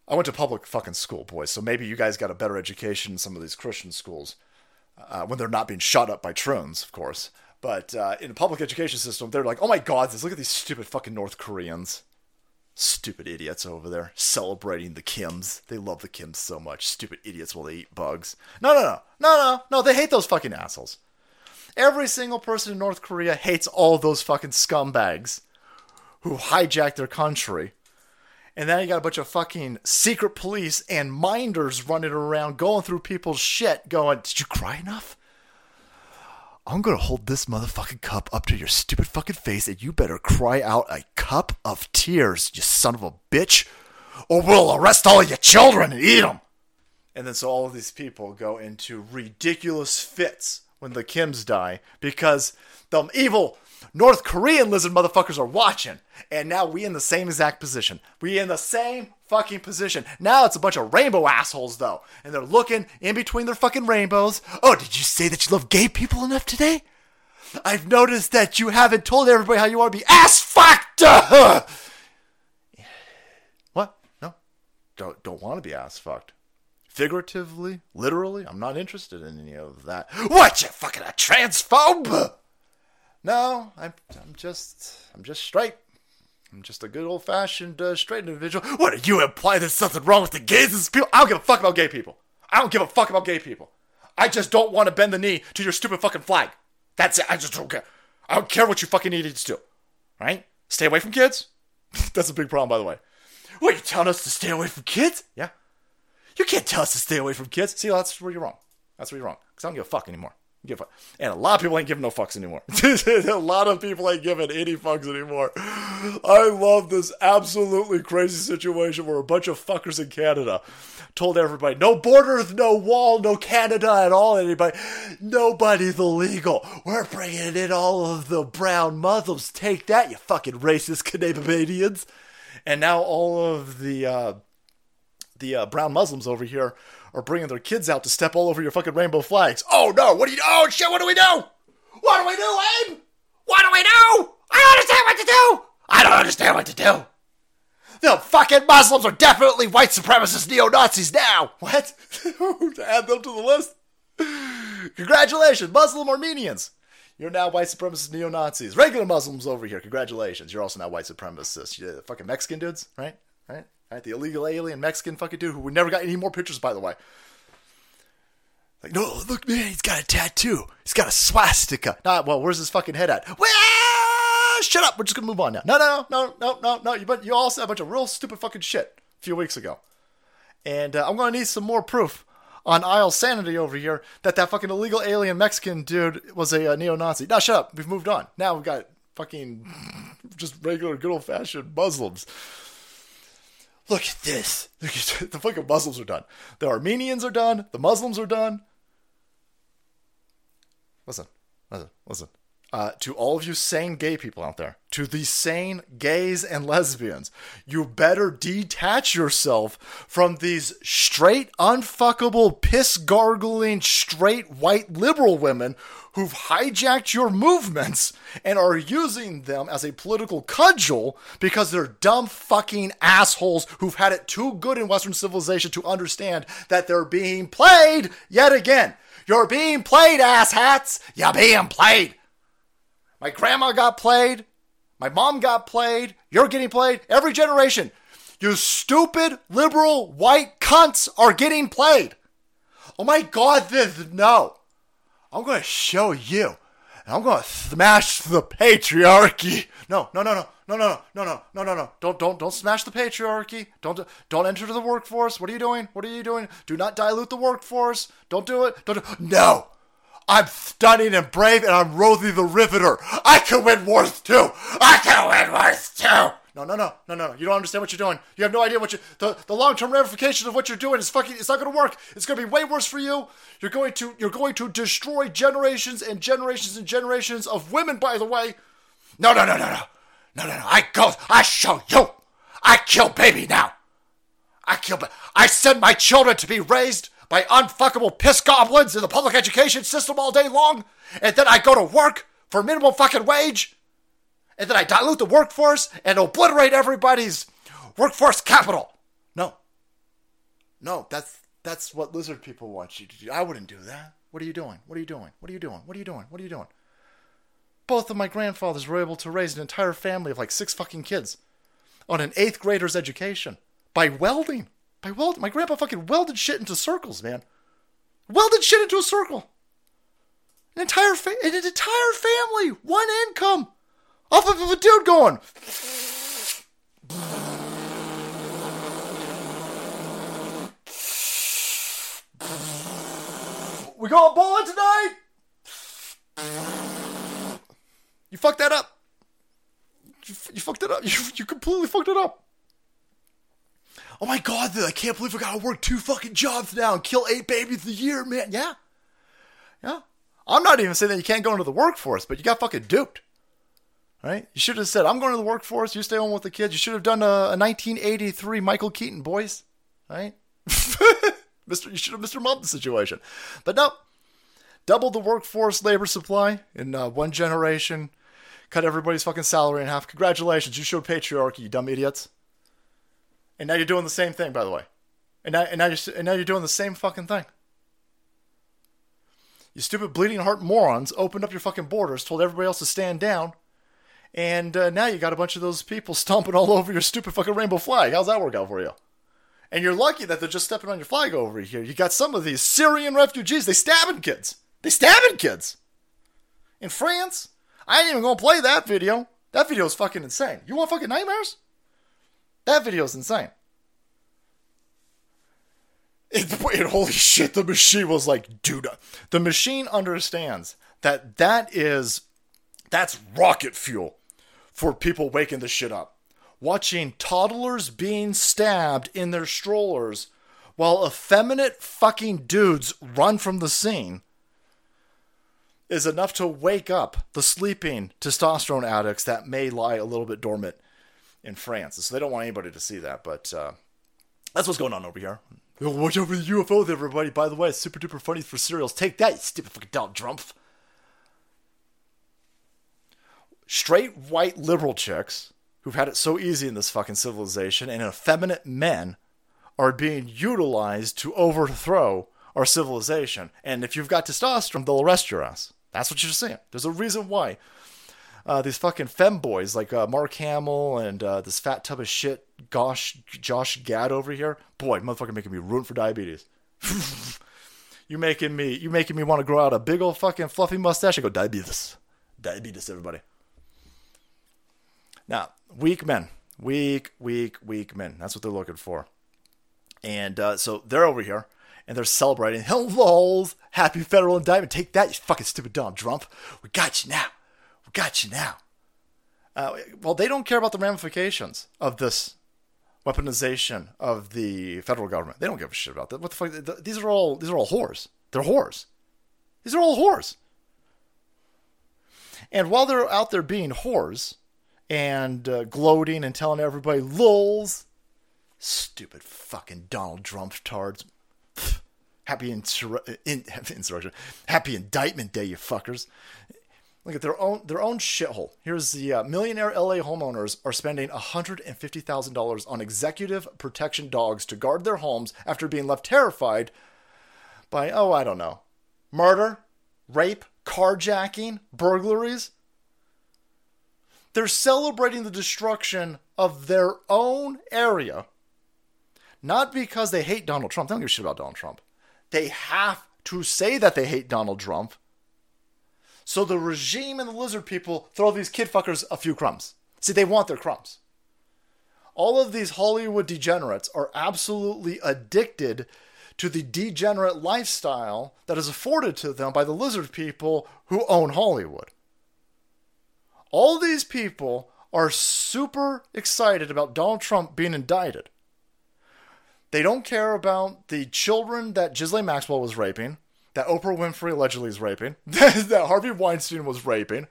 I went to public fucking school, boys, so maybe you guys got a better education in some of these Christian schools uh, when they're not being shot up by drones, of course. But uh, in the public education system, they're like, oh my god, this, look at these stupid fucking North Koreans. Stupid idiots over there celebrating the Kims. They love the Kims so much. Stupid idiots while they eat bugs. No, no, no. No, no, no. They hate those fucking assholes. Every single person in North Korea hates all those fucking scumbags who hijacked their country. And then you got a bunch of fucking secret police and minders running around going through people's shit going, Did you cry enough? I'm gonna hold this motherfucking cup up to your stupid fucking face, and you better cry out a cup of tears, you son of a bitch, or we'll arrest all your children and eat them. And then so all of these people go into ridiculous fits when the Kims die because the evil North Korean lizard motherfuckers are watching. And now we in the same exact position. We in the same fucking position. Now it's a bunch of rainbow assholes though. And they're looking in between their fucking rainbows. Oh, did you say that you love gay people enough today? I've noticed that you haven't told everybody how you want to be ass fucked. what? No. Don't don't want to be ass fucked. Figuratively, literally, I'm not interested in any of that. What you fucking a transphobe? No, I'm I'm just I'm just straight. I'm just a good old fashioned uh, straight individual. What do you imply there's something wrong with the gays and people? I don't give a fuck about gay people. I don't give a fuck about gay people. I just don't want to bend the knee to your stupid fucking flag. That's it. I just don't care. I don't care what you fucking idiots do. Right? Stay away from kids. That's a big problem, by the way. What, you telling us to stay away from kids? Yeah. You can't tell us to stay away from kids. See, that's where you're wrong. That's where you're wrong. Because I don't give a fuck anymore. Give a, and a lot of people ain't giving no fucks anymore. a lot of people ain't giving any fucks anymore. I love this absolutely crazy situation where a bunch of fuckers in Canada told everybody no borders, no wall, no Canada at all. Anybody, nobody's illegal. We're bringing in all of the brown Muslims. Take that, you fucking racist Canadians. And now all of the uh, the uh, brown Muslims over here are bringing their kids out to step all over your fucking rainbow flags. Oh no, what do you? Oh shit, what do we do? What do we do, Abe? What do we do? I don't understand what to do. I don't understand what to do. The fucking Muslims are definitely white supremacist neo Nazis now. What? to Add them to the list. Congratulations, Muslim Armenians. You're now white supremacist neo Nazis. Regular Muslims over here. Congratulations. You're also now white supremacists. You the fucking Mexican dudes, right? Right? Right? The illegal alien Mexican fucking dude who we never got any more pictures, by the way. Like, no, look, man, he's got a tattoo. He's got a swastika. Nah, well, where's his fucking head at? Well, shut up. We're just gonna move on now. No, no, no, no, no, no. You, but you all said a bunch of real stupid fucking shit a few weeks ago, and uh, I'm gonna need some more proof on Isle Sanity over here that that fucking illegal alien Mexican dude was a uh, neo-Nazi. Now, shut up. We've moved on. Now we've got fucking just regular, good old-fashioned Muslims. Look at this. Look at the fucking Muslims are done. The Armenians are done. The Muslims are done. Listen, listen, listen. Uh, to all of you sane gay people out there, to the sane gays and lesbians, you better detach yourself from these straight, unfuckable, piss gargling, straight white liberal women who've hijacked your movements and are using them as a political cudgel because they're dumb fucking assholes who've had it too good in Western civilization to understand that they're being played yet again. You're being played, asshats. You're being played. My grandma got played. My mom got played. You're getting played. Every generation. You stupid liberal white cunts are getting played. Oh my God, this no. I'm going to show you. And I'm going to smash the patriarchy. No, no, no, no. No, no, no, no, no, no, no. Don't don't don't smash the patriarchy. Don't don't enter the workforce. What are you doing? What are you doing? Do not dilute the workforce. Don't do it. Don't do- No. I'm stunning and brave, and I'm Rosie the Riveter. I can win wars too. I can win wars too. No, no, no, no, no. You don't understand what you're doing. You have no idea what you the, the long-term ramifications of what you're doing is fucking it's not gonna work. It's gonna be way worse for you. You're going to you're going to destroy generations and generations and generations of women, by the way. No, no, no, no, no. No, no, no. I go I show you. I kill baby now. I kill I send my children to be raised by unfuckable piss goblins in the public education system all day long, and then I go to work for minimum fucking wage, and then I dilute the workforce and obliterate everybody's workforce capital. No. No, that's that's what lizard people want you to do. I wouldn't do that. What are you doing? What are you doing? What are you doing? What are you doing? What are you doing? Both of my grandfathers were able to raise an entire family of like six fucking kids on an eighth grader's education by welding. By welding. My grandpa fucking welded shit into circles, man. Welded shit into a circle. An entire fa- an entire family, one income, off of a dude going. We going bowling tonight? You fucked that up. You, you fucked it up. You, you completely fucked it up. Oh my god, I can't believe I gotta work two fucking jobs now and kill eight babies a year, man. Yeah. Yeah. I'm not even saying that you can't go into the workforce, but you got fucking duped. Right? You should have said, I'm going to the workforce, you stay home with the kids. You should have done a, a 1983 Michael Keaton, boys. Right? Mr. You should have Mr. Mom the situation. But no. Double the workforce labor supply in uh, one generation. Cut everybody's fucking salary in half. Congratulations, you showed patriarchy, you dumb idiots. And now you're doing the same thing, by the way. And now, and now, you're, and now you're doing the same fucking thing. You stupid bleeding heart morons opened up your fucking borders, told everybody else to stand down, and uh, now you got a bunch of those people stomping all over your stupid fucking rainbow flag. How's that work out for you? And you're lucky that they're just stepping on your flag over here. You got some of these Syrian refugees, they stabbing kids. They stabbing kids. In France, I ain't even gonna play that video. That video is fucking insane. You want fucking nightmares? That video is insane. It, it, holy shit, the machine was like, dude, the machine understands that that is, that's rocket fuel for people waking the shit up. Watching toddlers being stabbed in their strollers while effeminate fucking dudes run from the scene is enough to wake up the sleeping testosterone addicts that may lie a little bit dormant in France. So they don't want anybody to see that, but uh, that's what's going on over here. watch out for the UFOs, everybody. By the way, super duper funny for cereals. Take that, stupid fucking Donald Trump. Straight white liberal chicks who've had it so easy in this fucking civilization and effeminate men are being utilized to overthrow our civilization. And if you've got testosterone, they'll arrest your ass. That's what you're saying. There's a reason why uh, these fucking femboys like uh, Mark Hamill and uh, this fat tub of shit, gosh, Josh Gad over here. Boy, motherfucker, making me ruin for diabetes. you making me, you making me want to grow out a big old fucking fluffy mustache and go diabetes, diabetes, everybody. Now, weak men, weak, weak, weak men. That's what they're looking for. And uh, so they're over here and they're celebrating. Hello, happy federal indictment. Take that, you fucking stupid Donald Trump. We got you now. Got you now. Uh, well, they don't care about the ramifications of this weaponization of the federal government. They don't give a shit about that. What the fuck? These are all these are all whores. They're whores. These are all whores. And while they're out there being whores and uh, gloating and telling everybody lols, stupid fucking Donald Trump tards. Happy, insur- in, insurrection. Happy indictment day, you fuckers. Look at their own their own shithole. Here's the uh, millionaire LA homeowners are spending $150,000 on executive protection dogs to guard their homes after being left terrified by oh I don't know, murder, rape, carjacking, burglaries. They're celebrating the destruction of their own area, not because they hate Donald Trump. They don't give a shit about Donald Trump. they have to say that they hate Donald Trump. So the regime and the lizard people throw these kid fuckers a few crumbs. See, they want their crumbs. All of these Hollywood degenerates are absolutely addicted to the degenerate lifestyle that is afforded to them by the lizard people who own Hollywood. All these people are super excited about Donald Trump being indicted. They don't care about the children that Ghislaine Maxwell was raping, that Oprah Winfrey allegedly is raping, that Harvey Weinstein was raping,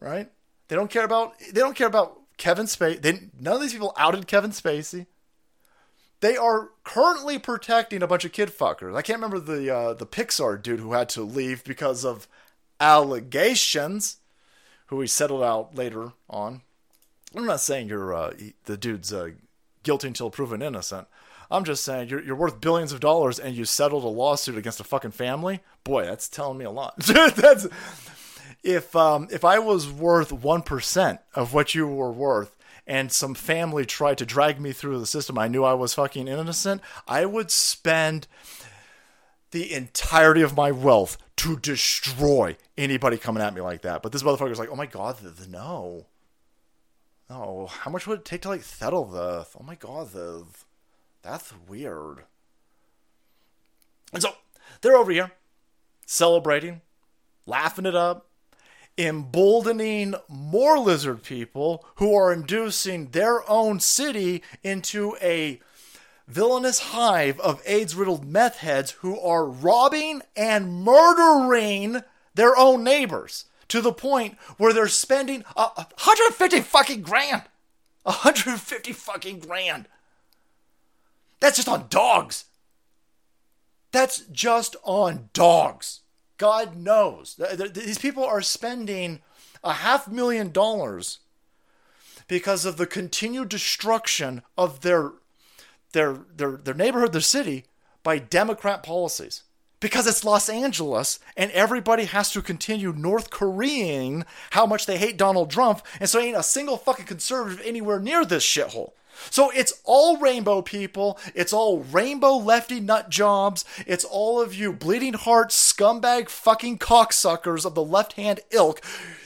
right? They don't care about they don't care about Kevin Spacey. none of these people outed Kevin Spacey. They are currently protecting a bunch of kid fuckers. I can't remember the uh, the Pixar dude who had to leave because of allegations, who he settled out later on. I'm not saying you're uh, the dude's uh, guilty until proven innocent. I'm just saying you're, you're worth billions of dollars and you settled a lawsuit against a fucking family. Boy, that's telling me a lot. that's if um, if I was worth one percent of what you were worth, and some family tried to drag me through the system, I knew I was fucking innocent. I would spend the entirety of my wealth to destroy anybody coming at me like that. But this motherfucker's like, oh my god, the, the, no. No, how much would it take to like settle the? Oh my god, the that's weird. And so they're over here celebrating, laughing it up, emboldening more lizard people who are inducing their own city into a villainous hive of AIDS riddled meth heads who are robbing and murdering their own neighbors to the point where they're spending a 150 fucking grand. 150 fucking grand that's just on dogs. That's just on dogs. God knows. These people are spending a half million dollars because of the continued destruction of their their their their neighborhood, their city by Democrat policies. Because it's Los Angeles and everybody has to continue North Koreaing how much they hate Donald Trump, and so ain't a single fucking conservative anywhere near this shithole. So it's all rainbow people. It's all rainbow lefty nut jobs. It's all of you bleeding heart scumbag fucking cocksuckers of the left hand ilk.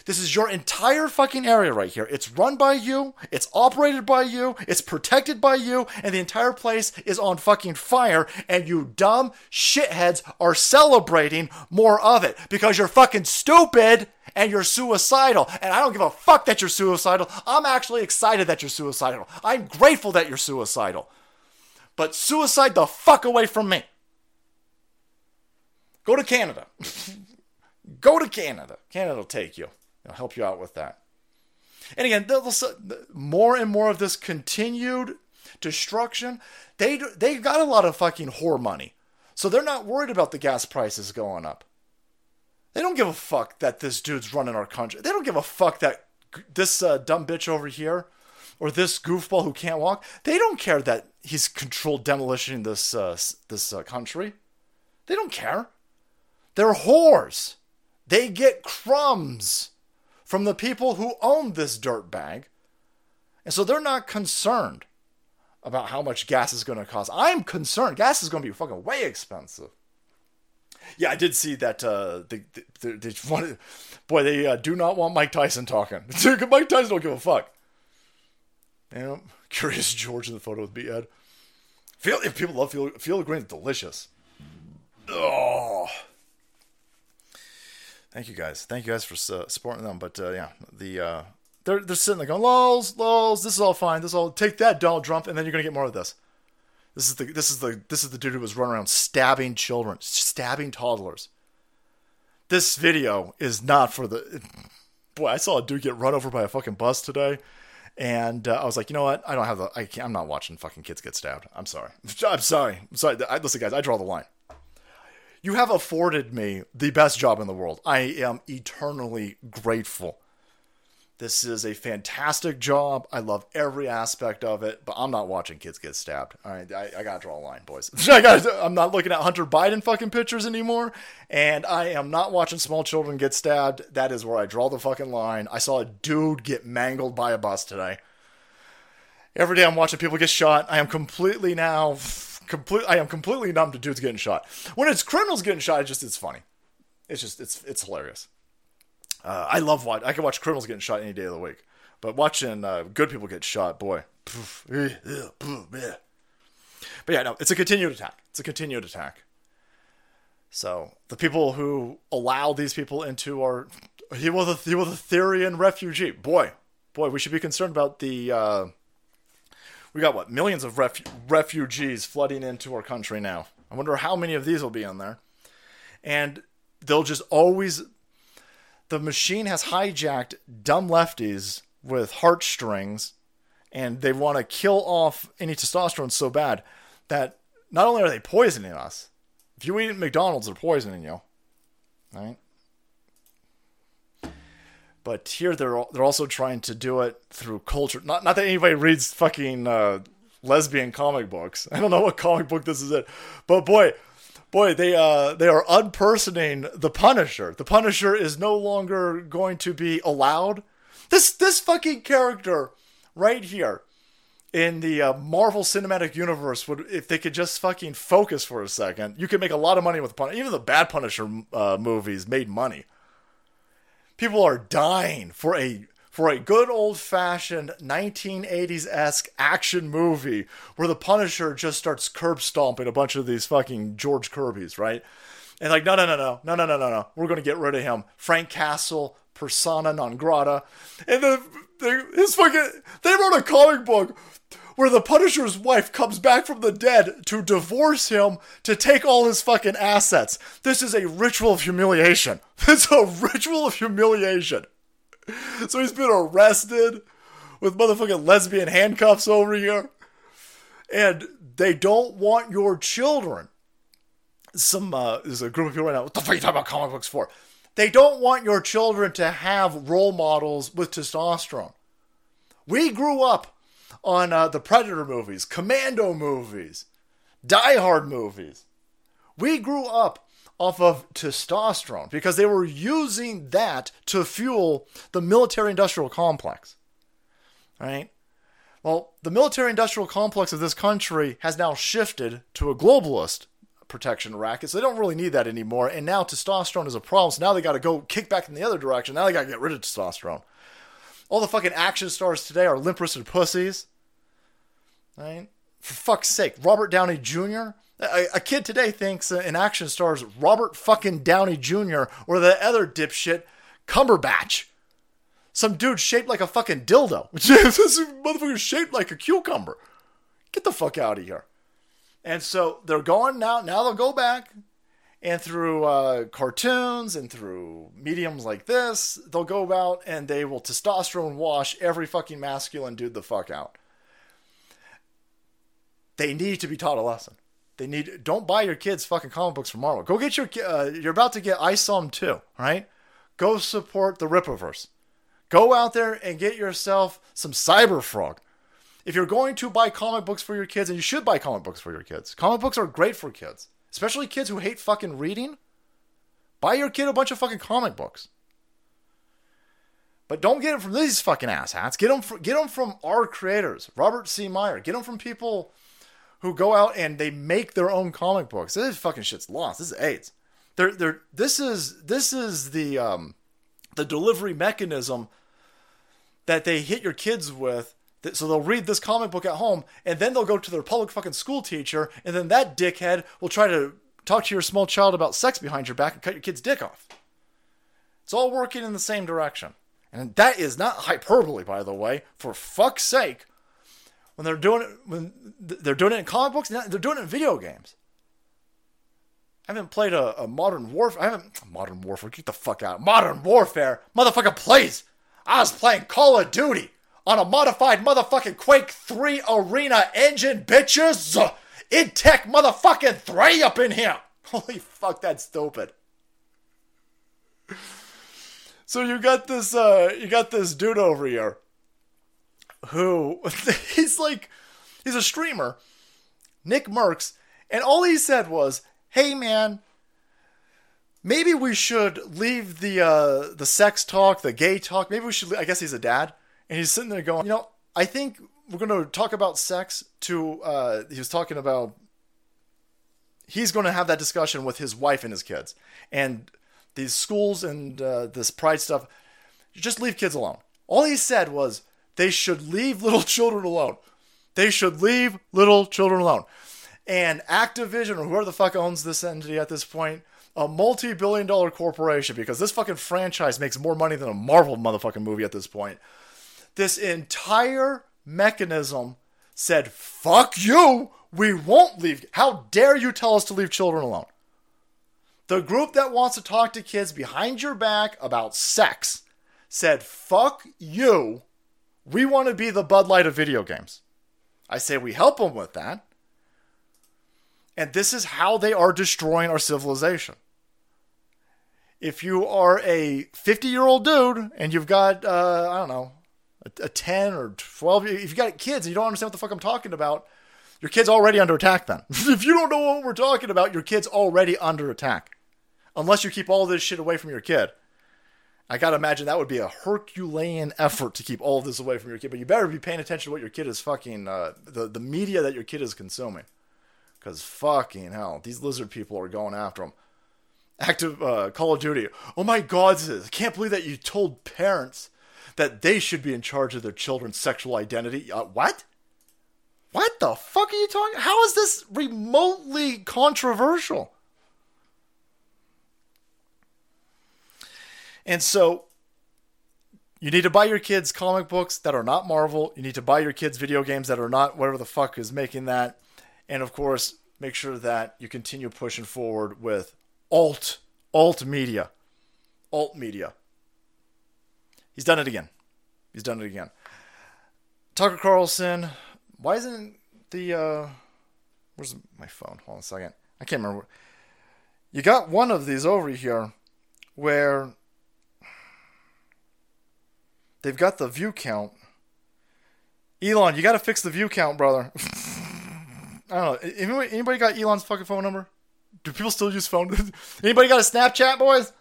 This is your entire fucking area right here. It's run by you, it's operated by you, it's protected by you, and the entire place is on fucking fire, and you dumb shitheads are celebrating more of it because you're fucking stupid and you're suicidal. And I don't give a fuck that you're suicidal. I'm actually excited that you're suicidal. I'm grateful that you're suicidal. But suicide the fuck away from me. Go to Canada. Go to Canada. Canada will take you. It'll help you out with that. And again, more and more of this continued destruction. They they got a lot of fucking whore money, so they're not worried about the gas prices going up. They don't give a fuck that this dude's running our country. They don't give a fuck that this uh, dumb bitch over here or this goofball who can't walk. They don't care that he's controlled demolition this uh, this uh, country. They don't care. They're whores. They get crumbs from the people who own this dirt bag. And so they're not concerned about how much gas is going to cost. I'm concerned. Gas is going to be fucking way expensive. Yeah, I did see that. Uh, they, they, they wanted, boy, they uh, do not want Mike Tyson talking. Mike Tyson don't give a fuck. Yeah, curious George in the photo with B Ed. Feel if people love feel of Green, delicious. Oh, thank you guys. Thank you guys for uh, supporting them. But uh, yeah, the uh, they're they're sitting there going, "Lols, lols, this is all fine. This is all take that, Donald Trump, and then you're gonna get more of this." This is the this is the this is the dude who was running around stabbing children, stabbing toddlers. This video is not for the. Boy, I saw a dude get run over by a fucking bus today, and uh, I was like, you know what? I don't have the. I can't, I'm not watching fucking kids get stabbed. I'm sorry. I'm sorry. I'm sorry. I, listen, guys, I draw the line. You have afforded me the best job in the world. I am eternally grateful this is a fantastic job. I love every aspect of it, but I'm not watching kids get stabbed. All right, I, I gotta draw a line, boys. I gotta, I'm not looking at Hunter Biden fucking pictures anymore, and I am not watching small children get stabbed. That is where I draw the fucking line. I saw a dude get mangled by a bus today. Every day I'm watching people get shot. I am completely now complete. I am completely numb to dudes getting shot. When it's criminals getting shot, it's just it's funny. It's just it's it's hilarious. Uh, I love watch. I can watch criminals getting shot any day of the week, but watching uh, good people get shot, boy. But yeah, no, it's a continued attack. It's a continued attack. So the people who allow these people into our he was a he was a Syrian refugee. Boy, boy, we should be concerned about the. Uh, we got what millions of ref- refugees flooding into our country now. I wonder how many of these will be in there, and they'll just always. The machine has hijacked dumb lefties with heartstrings, and they want to kill off any testosterone so bad that not only are they poisoning us, if you eat at McDonald's, they're poisoning you, right? But here they're they're also trying to do it through culture. Not not that anybody reads fucking uh, lesbian comic books. I don't know what comic book this is but boy, boy, they uh they are unpersoning the Punisher. The Punisher is no longer going to be allowed. This this fucking character right here in the uh, Marvel Cinematic Universe would if they could just fucking focus for a second, you could make a lot of money with the Punisher. Even the bad Punisher uh, movies made money people are dying for a for a good old fashioned 1980s esque action movie where the Punisher just starts curb stomping a bunch of these fucking George Kirby's, right? And like, no, no, no, no, no, no, no, no, no. We're gonna get rid of him. Frank Castle, persona non grata, and the, the his fucking they wrote a comic book where the Punisher's wife comes back from the dead to divorce him to take all his fucking assets. This is a ritual of humiliation. It's a ritual of humiliation. So he's been arrested with motherfucking lesbian handcuffs over here. And they don't want your children. Some uh, there's a group of people right now. What the fuck are you talking about comic books for? They don't want your children to have role models with testosterone. We grew up on uh, the Predator movies, Commando movies, Die Hard movies. We grew up off of testosterone because they were using that to fuel the military industrial complex. Right? Well, the military industrial complex of this country has now shifted to a globalist protection racket, so they don't really need that anymore. And now testosterone is a problem, so now they got to go kick back in the other direction. Now they got to get rid of testosterone. All the fucking action stars today are limp wristed pussies. Right? For fuck's sake, Robert Downey Jr. A, a, kid today thinks an action stars Robert fucking Downey Jr. or the other dipshit Cumberbatch. Some dude shaped like a fucking dildo. this motherfucker shaped like a cucumber. Get the fuck out of here. And so they're going now. Now they'll go back and through uh, cartoons and through mediums like this, they'll go about and they will testosterone wash every fucking masculine dude the fuck out. They need to be taught a lesson. They need don't buy your kids fucking comic books from Marvel. Go get your uh, you're about to get ISOM too, right? Go support the Rippaverse. Go out there and get yourself some Cyberfrog. If you're going to buy comic books for your kids, and you should buy comic books for your kids, comic books are great for kids, especially kids who hate fucking reading. Buy your kid a bunch of fucking comic books. But don't get them from these fucking asshats. Get them from, get them from our creators, Robert C. Meyer. Get them from people who go out and they make their own comic books. This fucking shit's lost. This is AIDS. They're, they're, this is this is the um, the delivery mechanism that they hit your kids with. So they'll read this comic book at home, and then they'll go to their public fucking school teacher, and then that dickhead will try to talk to your small child about sex behind your back and cut your kid's dick off. It's all working in the same direction. And that is not hyperbole, by the way. For fuck's sake, when they're doing it when they're doing it in comic books, they're doing it in video games. I haven't played a, a modern warfare. I haven't modern warfare. Get the fuck out. Modern warfare, motherfucker. Please, I was playing Call of Duty on a modified motherfucking Quake Three arena engine, bitches. Id Tech motherfucking three up in here. Holy fuck, that's stupid. So you got this, uh, you got this dude over here who he's like he's a streamer, Nick Mercs, and all he said was, "Hey man, maybe we should leave the uh, the sex talk, the gay talk. Maybe we should. I guess he's a dad, and he's sitting there going, you know, I think we're going to talk about sex. To uh, he was talking about he's going to have that discussion with his wife and his kids. And these schools and uh, this pride stuff, just leave kids alone. All he said was they should leave little children alone. They should leave little children alone. And Activision, or whoever the fuck owns this entity at this point, a multi billion dollar corporation, because this fucking franchise makes more money than a Marvel motherfucking movie at this point. This entire mechanism said, fuck you, we won't leave. How dare you tell us to leave children alone? The group that wants to talk to kids behind your back about sex said, fuck you, we want to be the Bud Light of video games. I say we help them with that. And this is how they are destroying our civilization. If you are a 50 year old dude and you've got, uh, I don't know, a, a 10 or 12, if you've got kids and you don't understand what the fuck I'm talking about, your kid's already under attack then. if you don't know what we're talking about, your kid's already under attack. Unless you keep all this shit away from your kid. I gotta imagine that would be a Herculean effort to keep all of this away from your kid. But you better be paying attention to what your kid is fucking, uh, the, the media that your kid is consuming. Because fucking hell, these lizard people are going after them. Active uh, Call of Duty. Oh my god! I can't believe that you told parents that they should be in charge of their children's sexual identity. Uh, what? What the fuck are you talking? How is this remotely controversial? And so you need to buy your kids comic books that are not Marvel. You need to buy your kids video games that are not whatever the fuck is making that. And of course, make sure that you continue pushing forward with alt alt media. Alt media. He's done it again. He's done it again. Tucker Carlson, why isn't the uh where's my phone? Hold on a second. I can't remember. You got one of these over here where They've got the view count. Elon, you got to fix the view count, brother. I don't know. Anybody, anybody got Elon's fucking phone number? Do people still use phone? anybody got a Snapchat, boys?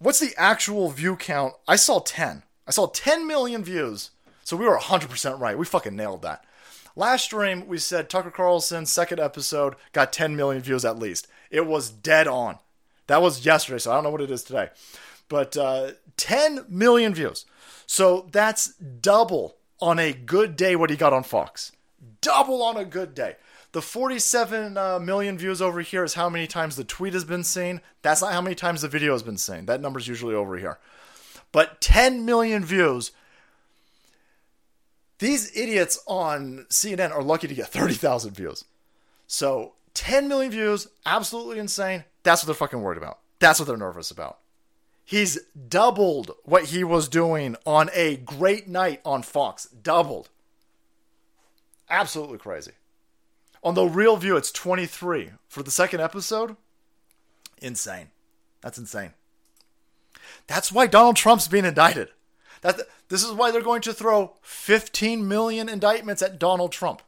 What's the actual view count? I saw 10. I saw 10 million views. So we were 100% right. We fucking nailed that. Last stream, we said Tucker Carlson's second episode got 10 million views at least. It was dead on. That was yesterday, so I don't know what it is today but uh, 10 million views. So that's double on a good day what he got on Fox. Double on a good day. The 47 uh, million views over here is how many times the tweet has been seen. That's not how many times the video has been seen. That number's usually over here. But 10 million views. These idiots on CNN are lucky to get 30,000 views. So 10 million views, absolutely insane. That's what they're fucking worried about. That's what they're nervous about. He's doubled what he was doing on a great night on Fox. Doubled. Absolutely crazy. On the real view, it's 23. For the second episode, insane. That's insane. That's why Donald Trump's being indicted. That this is why they're going to throw 15 million indictments at Donald Trump.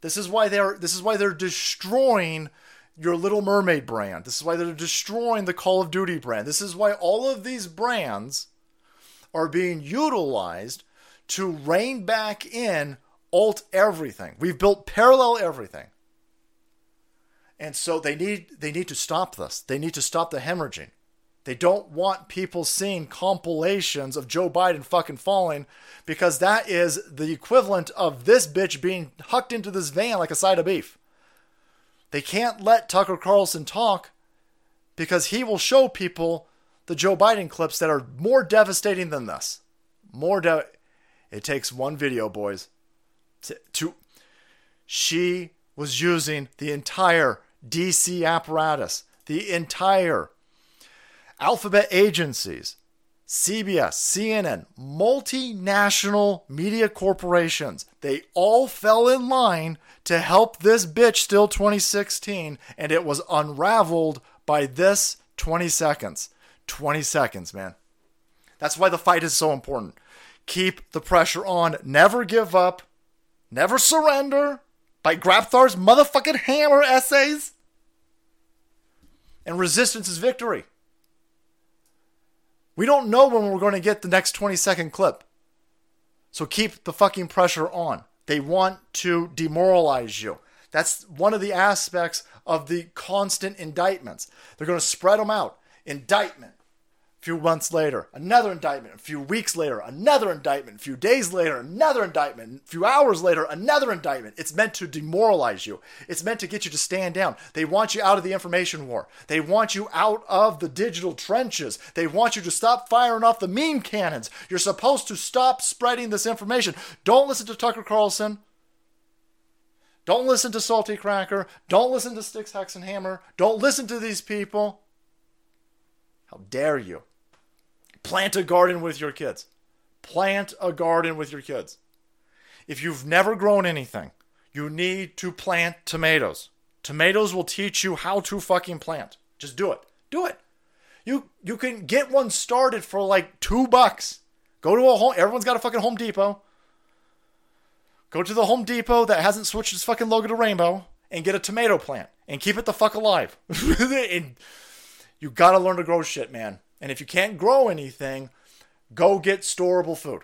This is why they're this is why they're destroying your Little Mermaid brand. This is why they're destroying the Call of Duty brand. This is why all of these brands are being utilized to rein back in alt everything. We've built parallel everything. And so they need they need to stop this. They need to stop the hemorrhaging. They don't want people seeing compilations of Joe Biden fucking falling because that is the equivalent of this bitch being hucked into this van like a side of beef. They can't let Tucker Carlson talk because he will show people the Joe Biden clips that are more devastating than this. More de- It takes one video, boys. To, to she was using the entire DC apparatus, the entire alphabet agencies, CBS, CNN, multinational media corporations, they all fell in line to help this bitch still 2016, and it was unraveled by this 20 seconds. 20 seconds, man. That's why the fight is so important. Keep the pressure on. Never give up. Never surrender. By Grabthar's motherfucking hammer essays. And resistance is victory. We don't know when we're going to get the next 20 second clip. So keep the fucking pressure on. They want to demoralize you. That's one of the aspects of the constant indictments. They're going to spread them out. Indictment, few months later, another indictment. A few weeks later, another indictment. A few days later, another indictment. A few hours later, another indictment. It's meant to demoralize you. It's meant to get you to stand down. They want you out of the information war. They want you out of the digital trenches. They want you to stop firing off the meme cannons. You're supposed to stop spreading this information. Don't listen to Tucker Carlson. Don't listen to Salty Cracker. Don't listen to Styxhexenhammer. Don't listen to these people. How dare you? Plant a garden with your kids. Plant a garden with your kids. If you've never grown anything, you need to plant tomatoes. Tomatoes will teach you how to fucking plant. Just do it. Do it. You you can get one started for like two bucks. Go to a home. Everyone's got a fucking Home Depot. Go to the Home Depot that hasn't switched its fucking logo to rainbow and get a tomato plant and keep it the fuck alive. and you gotta learn to grow shit, man. And if you can't grow anything, go get storable food.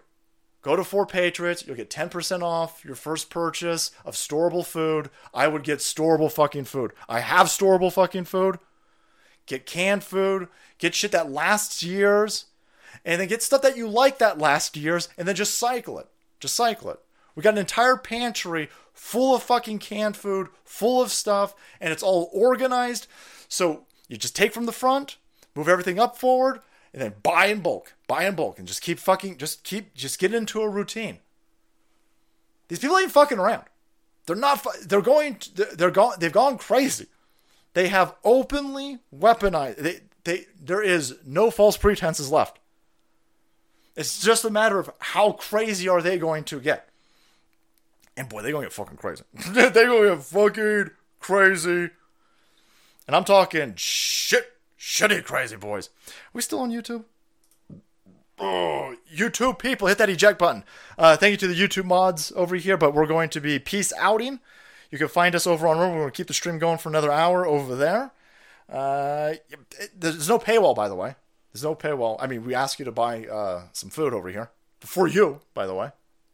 Go to 4Patriots, you'll get 10% off your first purchase of storable food. I would get storable fucking food. I have storable fucking food. Get canned food, get shit that lasts years, and then get stuff that you like that lasts years, and then just cycle it. Just cycle it. We got an entire pantry full of fucking canned food, full of stuff, and it's all organized. So you just take from the front, move everything up forward, and then buy in bulk, buy in bulk, and just keep fucking, just keep, just get into a routine. These people ain't fucking around. They're not. They're going. They're gone. They've gone crazy. They have openly weaponized. They, they. There is no false pretenses left. It's just a matter of how crazy are they going to get. And boy, they're going to get fucking crazy. they're going to get fucking crazy. And I'm talking shit Shitty crazy boys. We still on YouTube? Oh, YouTube people, hit that eject button. Uh, thank you to the YouTube mods over here, but we're going to be peace outing. You can find us over on Rumble. We're going to keep the stream going for another hour over there. Uh, there's no paywall, by the way. There's no paywall. I mean, we ask you to buy uh, some food over here for you, by the way.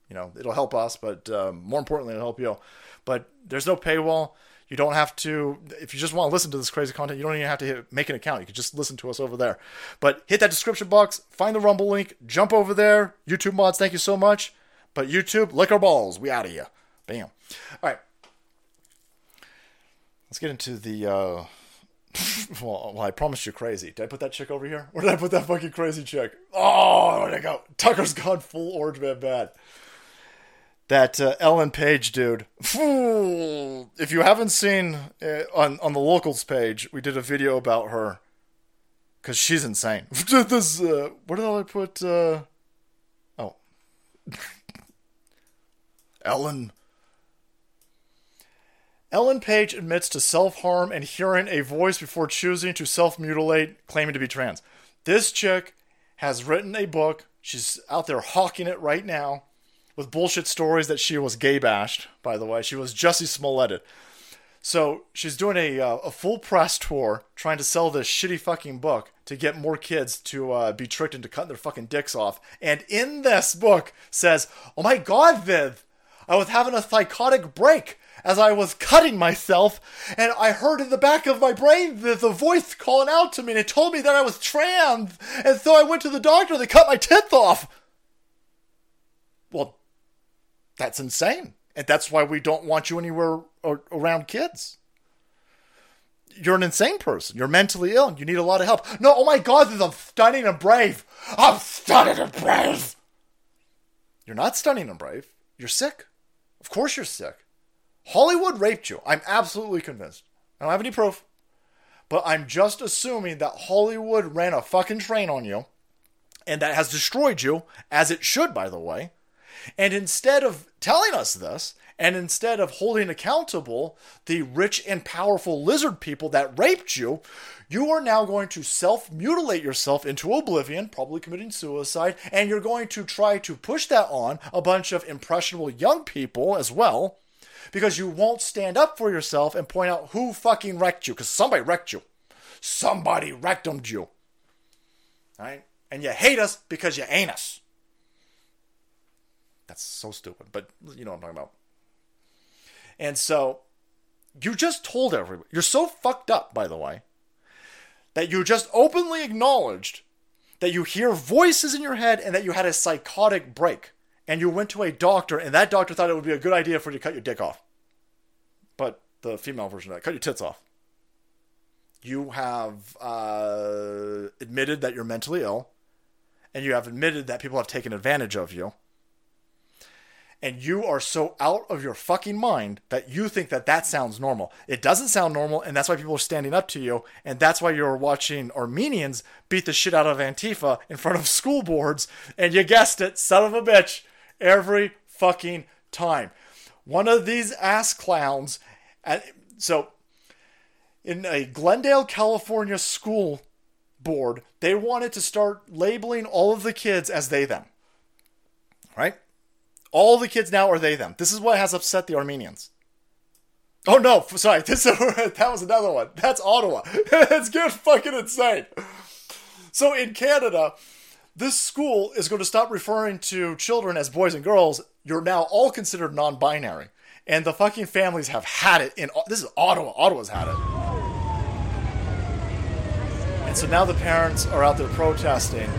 You know, it'll help us, but um, more importantly, it'll help you. But there's no paywall. You don't have to, if you just want to listen to this crazy content, you don't even have to hit, make an account. You can just listen to us over there. But hit that description box, find the Rumble link, jump over there. YouTube mods, thank you so much. But YouTube, lick our balls. We out of here. Bam. All right. Let's get into the. Uh, well, well, I promised you crazy. Did I put that chick over here? Where did I put that fucking crazy chick? Oh, where'd I go? Tucker's gone full Orange Man bad that uh, Ellen Page dude. if you haven't seen uh, on on the locals page, we did a video about her because she's insane. this uh, where did I put? Uh, oh, Ellen. Ellen Page admits to self harm and hearing a voice before choosing to self mutilate, claiming to be trans. This chick has written a book. She's out there hawking it right now with bullshit stories that she was gay bashed, by the way. She was Jussie Smolletted. So she's doing a, uh, a full press tour trying to sell this shitty fucking book to get more kids to uh, be tricked into cutting their fucking dicks off. And in this book says, Oh my god, Viv, I was having a psychotic break as I was cutting myself, and I heard in the back of my brain the, the voice calling out to me, and it told me that I was trans, and so I went to the doctor, and they cut my tits off. Well, that's insane. And that's why we don't want you anywhere around kids. You're an insane person. You're mentally ill and you need a lot of help. No, oh my God, I'm stunning and brave. I'm stunning and brave. You're not stunning and brave. You're sick. Of course you're sick. Hollywood raped you. I'm absolutely convinced. I don't have any proof. But I'm just assuming that Hollywood ran a fucking train on you and that has destroyed you, as it should, by the way. And instead of telling us this, and instead of holding accountable the rich and powerful lizard people that raped you, you are now going to self mutilate yourself into oblivion, probably committing suicide, and you're going to try to push that on a bunch of impressionable young people as well, because you won't stand up for yourself and point out who fucking wrecked you, because somebody wrecked you. Somebody wrecked you. Right? And you hate us because you ain't us. That's so stupid, but you know what I'm talking about. And so you just told everybody, you're so fucked up, by the way, that you just openly acknowledged that you hear voices in your head and that you had a psychotic break. And you went to a doctor, and that doctor thought it would be a good idea for you to cut your dick off. But the female version of that, cut your tits off. You have uh, admitted that you're mentally ill, and you have admitted that people have taken advantage of you and you are so out of your fucking mind that you think that that sounds normal. It doesn't sound normal, and that's why people are standing up to you, and that's why you're watching Armenians beat the shit out of Antifa in front of school boards, and you guessed it, son of a bitch, every fucking time. One of these ass clowns, so in a Glendale, California school board, they wanted to start labeling all of the kids as they them. Right? All the kids now are they them. This is what has upset the Armenians. Oh no, sorry. This that was another one. That's Ottawa. it's getting fucking insane. So in Canada, this school is going to stop referring to children as boys and girls. You're now all considered non-binary, and the fucking families have had it. In this is Ottawa. Ottawa's had it. And so now the parents are out there protesting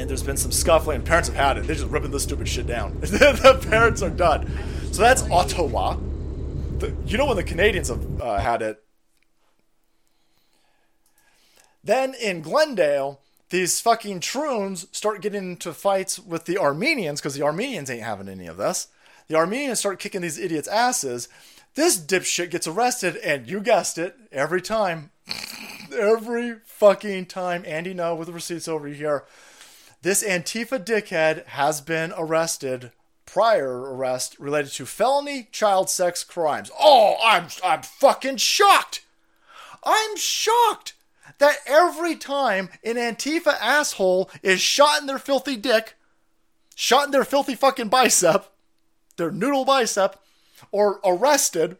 and there's been some scuffling, parents have had it. They're just ripping this stupid shit down. the parents are done. So that's Ottawa. The, you know when the Canadians have uh, had it. Then in Glendale, these fucking troons start getting into fights with the Armenians because the Armenians ain't having any of this. The Armenians start kicking these idiots' asses. This dipshit gets arrested, and you guessed it, every time. every fucking time. Andy, no, with the receipts over here. This Antifa dickhead has been arrested prior arrest related to felony child sex crimes. Oh, I'm I'm fucking shocked. I'm shocked that every time an Antifa asshole is shot in their filthy dick, shot in their filthy fucking bicep, their noodle bicep, or arrested,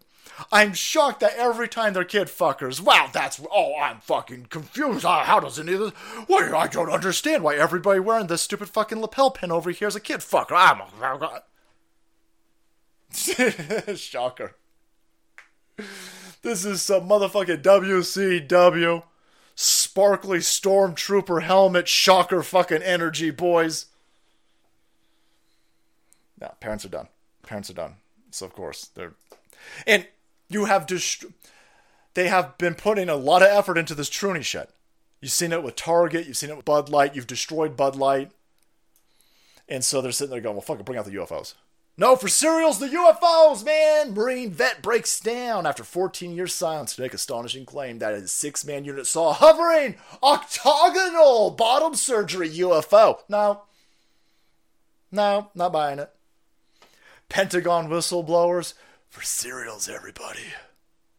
I'm shocked that every time they're kid fuckers. Wow, that's oh, I'm fucking confused. How does any of this? Why I don't understand why everybody wearing this stupid fucking lapel pin over here is a kid fucker. I'm a shocker. This is some motherfucking WCW sparkly stormtrooper helmet shocker fucking energy, boys. Now, parents are done. Parents are done. So of course they're and you have dist- they have been putting a lot of effort into this Truny shit. You've seen it with Target, you've seen it with Bud Light, you've destroyed Bud Light. And so they're sitting there going, well, fuck it, bring out the UFOs. No, for cereals, the UFOs, man! Marine vet breaks down after 14 years silence to make astonishing claim that his six man unit saw a hovering octagonal bottom surgery UFO. No. No, not buying it. Pentagon whistleblowers for cereals, everybody.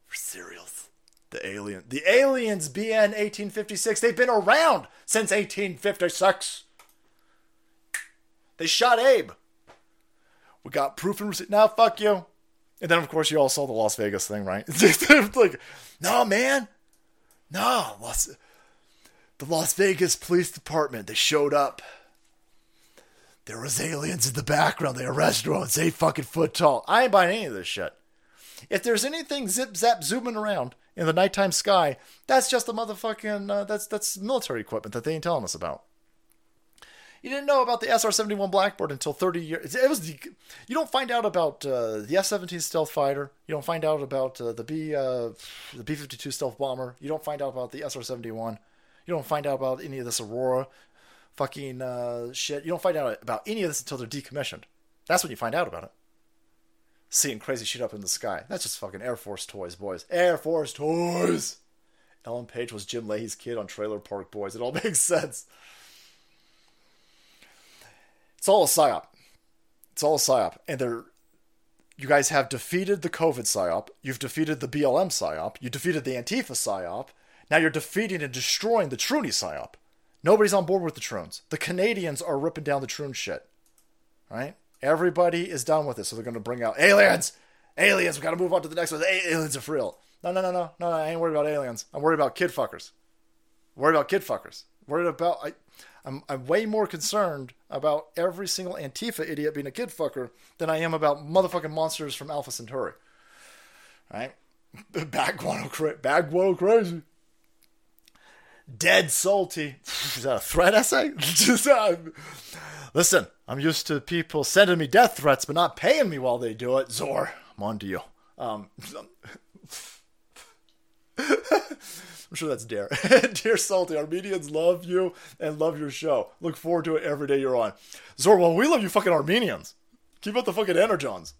For cereals. The alien. The aliens, BN 1856. They've been around since 1856. They shot Abe. We got proof and receipt. Now, fuck you. And then, of course, you all saw the Las Vegas thing, right? like, no, man. No. Las- the Las Vegas Police Department, they showed up. There was aliens in the background. They arrested drones, eight fucking foot tall. I ain't buying any of this shit. If there's anything zip zap zooming around in the nighttime sky, that's just the motherfucking uh, that's that's military equipment that they ain't telling us about. You didn't know about the SR-71 Blackbird until 30 years. It was the, you don't find out about uh, the F-17 stealth fighter. You don't find out about uh, the B uh, the B-52 stealth bomber. You don't find out about the SR-71. You don't find out about any of this Aurora fucking uh, shit. You don't find out about any of this until they're decommissioned. That's when you find out about it. Seeing crazy shit up in the sky. That's just fucking Air Force toys, boys. Air Force toys! Ellen Page was Jim Lahey's kid on Trailer Park Boys. It all makes sense. It's all a psyop. It's all a psyop. And they're you guys have defeated the COVID psyop. You've defeated the BLM psyop. You defeated the Antifa psyop. Now you're defeating and destroying the Truny psyop. Nobody's on board with the Troons. The Canadians are ripping down the Troon shit. Right? Everybody is done with it, so they're going to bring out aliens. Aliens. We got to move on to the next one. Aliens are real. No, no, no, no, no. I ain't worried about aliens. I'm worried about kid fuckers. Worried about kid fuckers. Worried about. I, I'm, I'm way more concerned about every single Antifa idiot being a kid fucker than I am about motherfucking monsters from Alpha Centauri. Right? Bag guano, cra- bag guano crazy. Dead salty. Is that a threat essay? Just, uh, listen, I'm used to people sending me death threats but not paying me while they do it. Zor, I'm on to you. Um, I'm sure that's Dare. Dear Salty, Armenians love you and love your show. Look forward to it every day you're on. Zor, well, we love you fucking Armenians. Keep up the fucking energons.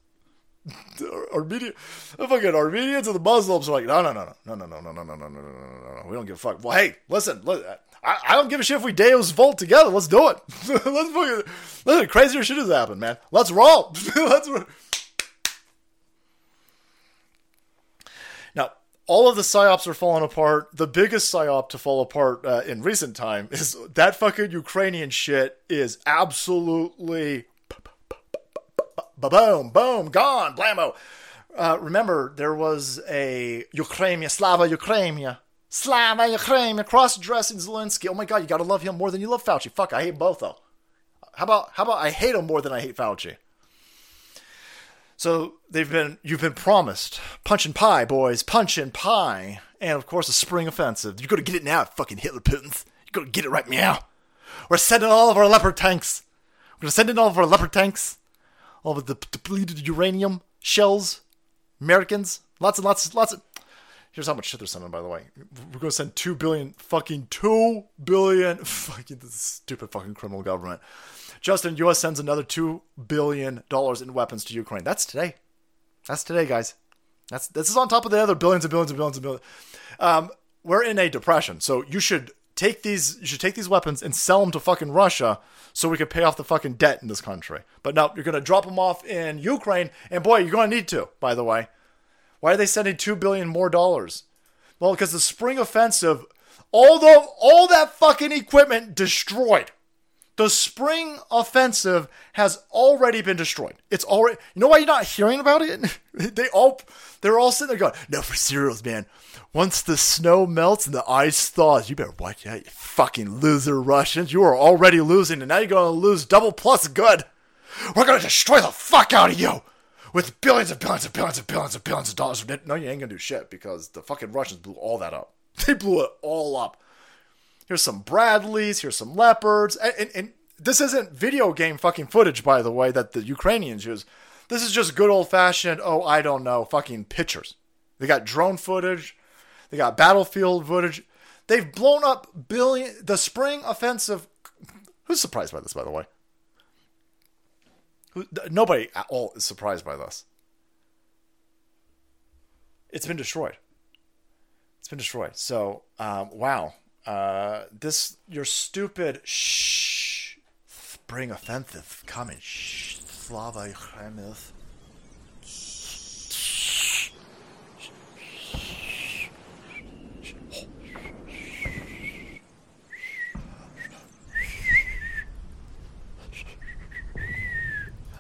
Armenian, fucking Armenians and the Muslims are like, no, no, no, no, no, no, no, no, no, no, no, no, no, no. no. We don't give a fuck. Well, hey, listen, listen I, I don't give a shit if we Deus Vult together. Let's do it. Let's fucking, listen, crazier shit has happened, man. Let's roll. Let's. Now, all of the psyops are falling apart. The biggest psyop to fall apart uh, in recent time is that fucking Ukrainian shit is absolutely boom, boom, gone, blammo. Uh, remember, there was a Ukraine, Slava Ukraine, Slava Ukraine, cross-dressing Zelensky. Oh my God, you gotta love him more than you love Fauci. Fuck, I hate both though. How about how about I hate him more than I hate Fauci? So they've been you've been promised punch and pie, boys, punch and pie, and of course a spring offensive. You gotta get it now, fucking Hitler Putins. You gotta get it right now. We're sending all of our leopard tanks. We're gonna send in all of our leopard tanks, all of the depleted uranium shells, Americans, lots and lots, lots of. Here's how much shit they're sending, by the way. We're gonna send two billion, fucking two billion, fucking stupid fucking criminal government. Justin, U.S. sends another two billion dollars in weapons to Ukraine. That's today. That's today, guys. That's this is on top of the other billions and billions and billions and billions. Um, we're in a depression, so you should take these. You should take these weapons and sell them to fucking Russia, so we can pay off the fucking debt in this country. But no, you're gonna drop them off in Ukraine, and boy, you're gonna need to. By the way, why are they sending two billion more dollars? Well, because the spring offensive, all the all that fucking equipment destroyed. The spring offensive has already been destroyed. It's already. You know why you're not hearing about it? they all, they're all sitting there going, "No, for serials, man. Once the snow melts and the ice thaws, you better watch out, you fucking loser Russians. You are already losing, and now you're going to lose double plus good. We're going to destroy the fuck out of you." With billions and billions and billions and billions and billions of dollars. No, you ain't gonna do shit because the fucking Russians blew all that up. They blew it all up. Here's some Bradleys. Here's some Leopards. And, and, and, this isn't video game fucking footage, by the way, that the Ukrainians use. This is just good old fashioned, oh, I don't know, fucking pictures. They got drone footage. They got battlefield footage. They've blown up billion. The spring offensive. Who's surprised by this, by the way? Who, nobody at all is surprised by this. It's been destroyed. It's been destroyed. So, um, wow. Uh, this your stupid shh spring offensive coming. Shh, Slava Ukraine.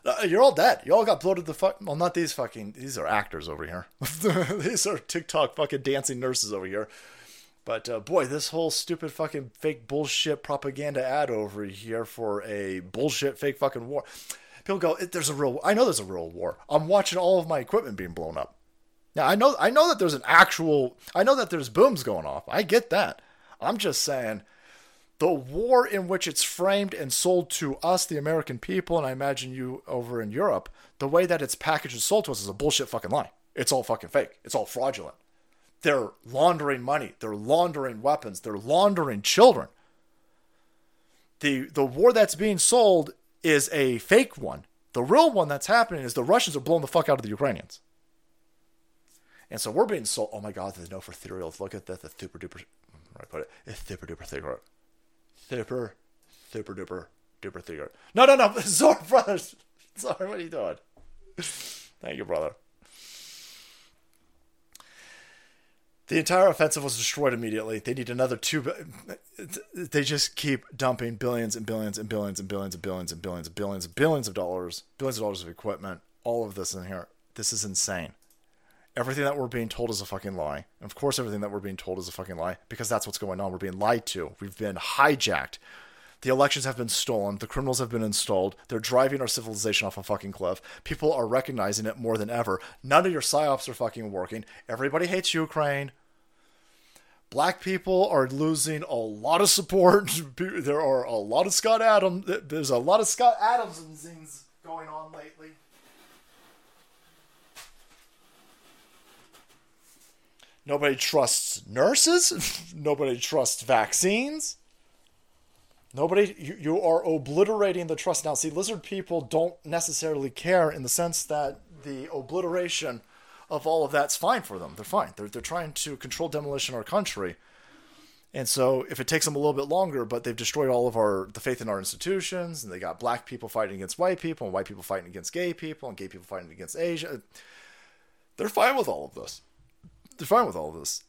Uh, you're all dead. You all got bloated the fuck. Well, not these fucking. These are actors over here. these are TikTok fucking dancing nurses over here. But uh, boy, this whole stupid fucking fake bullshit propaganda ad over here for a bullshit fake fucking war. People go, "There's a real." I know there's a real war. I'm watching all of my equipment being blown up. Now I know I know that there's an actual. I know that there's booms going off. I get that. I'm just saying the war in which it's framed and sold to us, the American people, and I imagine you over in Europe, the way that it's packaged and sold to us is a bullshit fucking lie. It's all fucking fake. It's all fraudulent. They're laundering money. They're laundering weapons. They're laundering children. The the war that's being sold is a fake one. The real one that's happening is the Russians are blowing the fuck out of the Ukrainians. And so we're being sold. Oh my God, there's no for ethereal. Look at that. The super duper. I put it? It's super duper secret super, super duper, duper thicker. No, no, no, Zor brothers. Sorry, what are you doing? Thank you, brother. The entire offensive was destroyed immediately. They need another two. They just keep dumping billions and billions and billions and billions and billions and billions and billions and billions of dollars, billions of dollars of equipment, all of this in here. This is insane. Everything that we're being told is a fucking lie. And of course, everything that we're being told is a fucking lie because that's what's going on. We're being lied to. We've been hijacked. The elections have been stolen. The criminals have been installed. They're driving our civilization off a fucking cliff. People are recognizing it more than ever. None of your psyops are fucking working. Everybody hates Ukraine. Black people are losing a lot of support. There are a lot of Scott Adams. There's a lot of Scott Adams things going on lately. Nobody trusts nurses. Nobody trusts vaccines. Nobody, you, you are obliterating the trust. Now, see, lizard people don't necessarily care in the sense that the obliteration of all of that's fine for them. They're fine. They're, they're trying to control demolition of our country. And so if it takes them a little bit longer, but they've destroyed all of our the faith in our institutions, and they got black people fighting against white people, and white people fighting against gay people, and gay people fighting against Asia, they're fine with all of this. They're fine with all of this.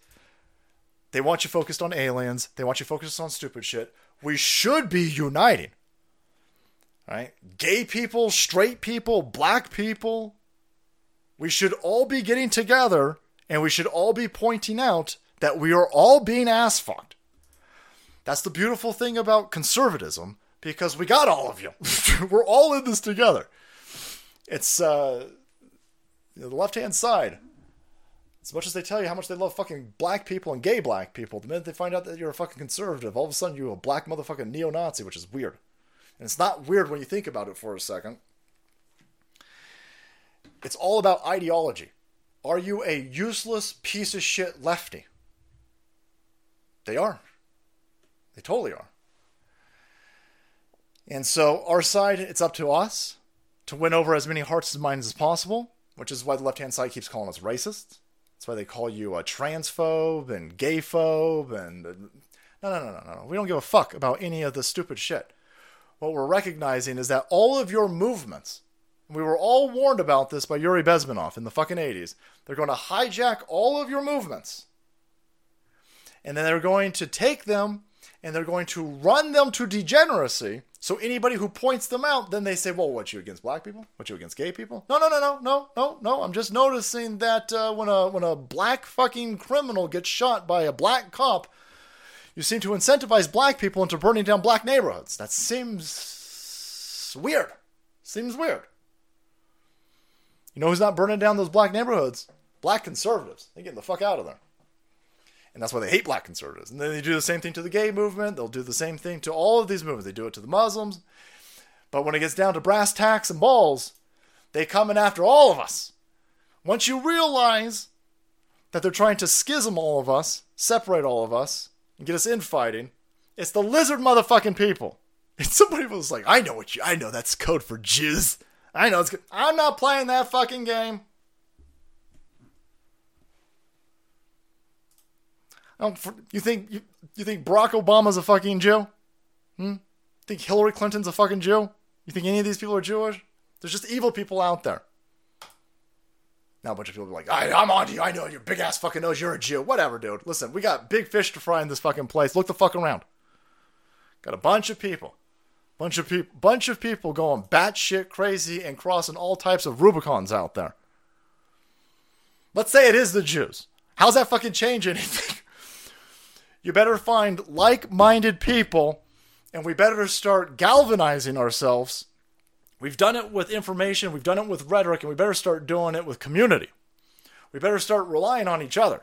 They want you focused on aliens. They want you focused on stupid shit. We should be uniting. Right? Gay people, straight people, black people, we should all be getting together and we should all be pointing out that we are all being ass fucked. That's the beautiful thing about conservatism because we got all of you. We're all in this together. It's uh, the left hand side. As much as they tell you how much they love fucking black people and gay black people, the minute they find out that you're a fucking conservative, all of a sudden you're a black motherfucking neo Nazi, which is weird. And it's not weird when you think about it for a second. It's all about ideology. Are you a useless piece of shit lefty? They are. They totally are. And so, our side, it's up to us to win over as many hearts and minds as possible, which is why the left hand side keeps calling us racist. That's why they call you a transphobe and gayphobe and. No, no, no, no, no. We don't give a fuck about any of the stupid shit. What we're recognizing is that all of your movements, we were all warned about this by Yuri Bezmenov in the fucking 80s. They're going to hijack all of your movements. And then they're going to take them and they're going to run them to degeneracy. So anybody who points them out, then they say, "Well, what you against black people? What you against gay people?" No, no, no, no, no, no, no. I'm just noticing that uh, when a when a black fucking criminal gets shot by a black cop, you seem to incentivize black people into burning down black neighborhoods. That seems weird. Seems weird. You know who's not burning down those black neighborhoods? Black conservatives. They're getting the fuck out of there. And that's why they hate black conservatives. And then they do the same thing to the gay movement. They'll do the same thing to all of these movements. They do it to the Muslims. But when it gets down to brass tacks and balls, they come in after all of us. Once you realize that they're trying to schism all of us, separate all of us, and get us infighting, it's the lizard motherfucking people. And somebody was like, I know what you, I know that's code for jizz. I know it's good. I'm not playing that fucking game. you think you, you think Barack Obama's a fucking Jew? Hmm? Think Hillary Clinton's a fucking Jew? You think any of these people are Jewish? There's just evil people out there. Now a bunch of people are like, I, I'm on to you. I know your big ass fucking nose. you're a Jew. Whatever, dude. Listen, we got big fish to fry in this fucking place. Look the fuck around. Got a bunch of people Bunch of people, bunch of people going batshit crazy and crossing all types of Rubicons out there. Let's say it is the Jews. How's that fucking change anything? you better find like-minded people, and we better start galvanizing ourselves. We've done it with information, we've done it with rhetoric, and we better start doing it with community. We better start relying on each other.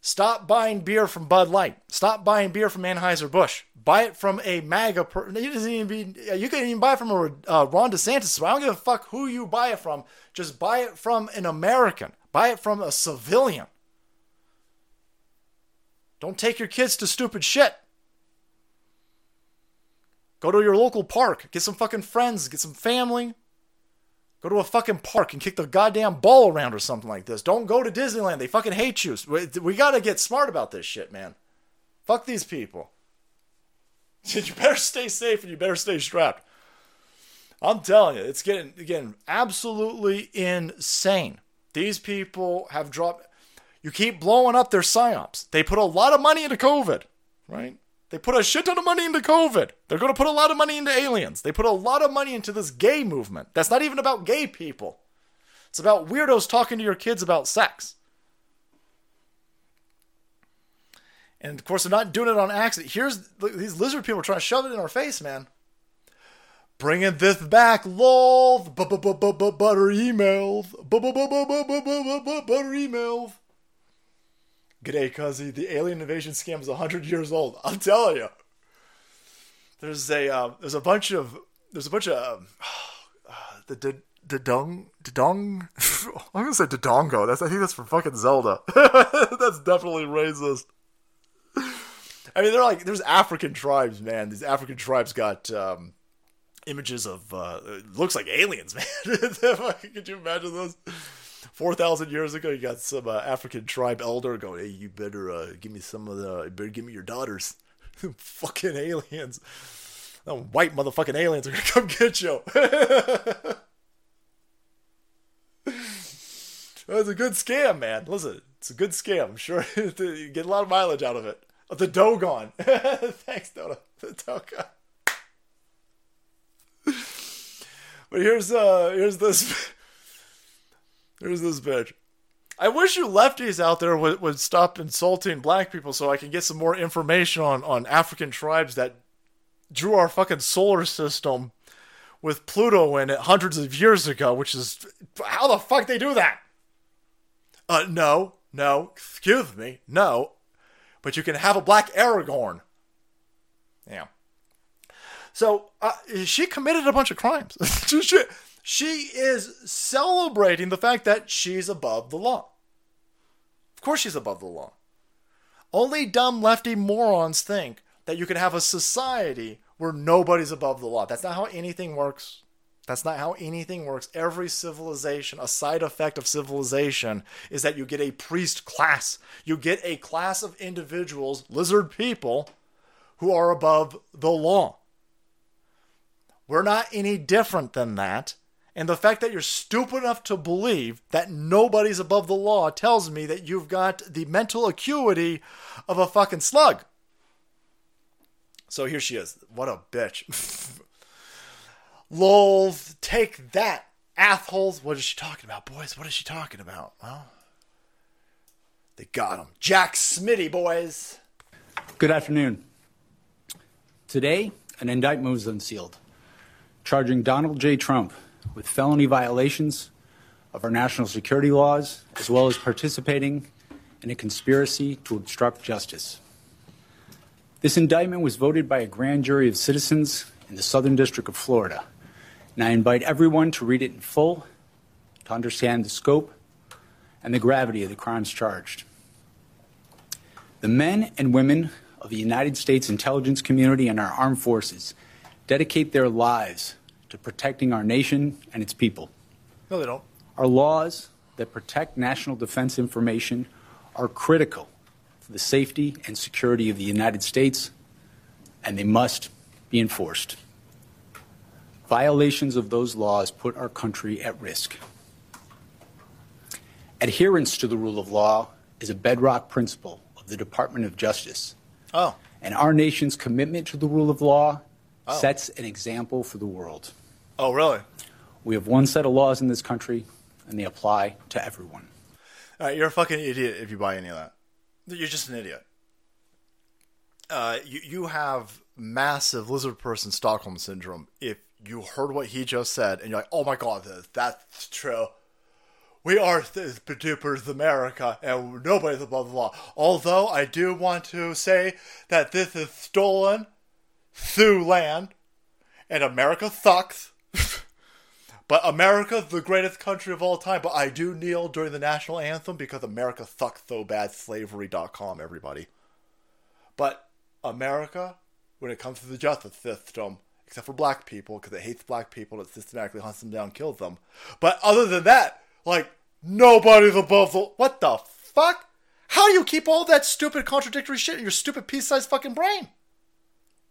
Stop buying beer from Bud Light. Stop buying beer from Anheuser-Busch. Buy it from a MAGA person. You, doesn't even be, you can even buy it from a uh, Ron DeSantis. I don't give a fuck who you buy it from. Just buy it from an American. Buy it from a civilian. Don't take your kids to stupid shit. Go to your local park. Get some fucking friends. Get some family. Go to a fucking park and kick the goddamn ball around or something like this. Don't go to Disneyland. They fucking hate you. We, we gotta get smart about this shit, man. Fuck these people. you better stay safe and you better stay strapped. I'm telling you, it's getting again absolutely insane. These people have dropped. You keep blowing up their psyops. They put a lot of money into COVID, right? They put a shit ton of money into COVID. They're going to put a lot of money into aliens. They put a lot of money into this gay movement. That's not even about gay people. It's about weirdos talking to your kids about sex. And of course, they're not doing it on accident. Here's these lizard people trying to shove it in our face, man. Bringing this back, lol. Butter emails. Butter emails. G'day, cuzzy. The alien invasion scam is 100 years old. I'm telling you. There's a uh, there's a bunch of there's a bunch of uh, the the the dong dong. I'm gonna say Dodongo. That's I think that's from fucking Zelda. that's definitely racist. I mean, they're like there's African tribes, man. These African tribes got um, images of uh, looks like aliens, man. Could you imagine those? Four thousand years ago, you got some uh, African tribe elder going, "Hey, you better uh, give me some of the, better give me your daughters." Fucking aliens, Them white motherfucking aliens are gonna come get you. That's a good scam, man. Listen, it's a good scam. I'm sure you get a lot of mileage out of it. The Dogon. Thanks, Dota. The Dogon. But here's uh here's this here's this bitch. I wish you lefties out there would, would stop insulting black people so I can get some more information on, on African tribes that drew our fucking solar system with Pluto in it hundreds of years ago, which is how the fuck they do that? Uh, no, no, excuse me, no, but you can have a black Aragorn. Yeah. So uh, she committed a bunch of crimes. she, she is celebrating the fact that she's above the law. Of course, she's above the law. Only dumb lefty morons think that you can have a society where nobody's above the law. That's not how anything works. That's not how anything works. Every civilization, a side effect of civilization is that you get a priest class. You get a class of individuals, lizard people, who are above the law. We're not any different than that. And the fact that you're stupid enough to believe that nobody's above the law tells me that you've got the mental acuity of a fucking slug. So here she is. What a bitch. Lols, take that, assholes. What is she talking about, boys? What is she talking about? Well, they got him. Jack Smitty, boys. Good afternoon. Today, an indictment was unsealed charging Donald J. Trump with felony violations of our national security laws, as well as participating in a conspiracy to obstruct justice. This indictment was voted by a grand jury of citizens in the Southern District of Florida, and I invite everyone to read it in full to understand the scope and the gravity of the crimes charged. The men and women of the United States intelligence community and our armed forces dedicate their lives to protecting our nation and its people. No, they don't. Our laws that protect national defense information are critical to the safety and security of the United States, and they must be enforced. Violations of those laws put our country at risk. Adherence to the rule of law is a bedrock principle of the Department of Justice. Oh. And our nation's commitment to the rule of law oh. sets an example for the world. Oh, really? We have one set of laws in this country, and they apply to everyone. All right, you're a fucking idiot if you buy any of that. You're just an idiot. Uh, you you have massive lizard person Stockholm syndrome. If you heard what he just said and you're like, oh my god, that's true. We are the producers America and nobody's above the law. Although I do want to say that this is stolen through land and America sucks. but America's the greatest country of all time. But I do kneel during the national anthem because America sucks so bad. Slavery.com, everybody. But America, when it comes to the justice system, except for black people, because it hates black people, it systematically hunts them down, kills them. But other than that, like, nobody's above the. What the fuck? How do you keep all that stupid contradictory shit in your stupid piece sized fucking brain?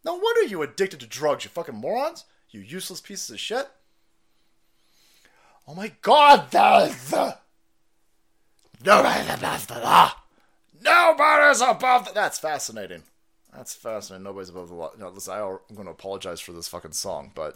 No wonder you addicted to drugs, you fucking morons. You useless pieces of shit. Oh my god, there's the. Nobody's above the law. Nobody's above the. That's fascinating. That's fascinating. Nobody's above the law. No, listen, I, am going to apologize for this fucking song, but.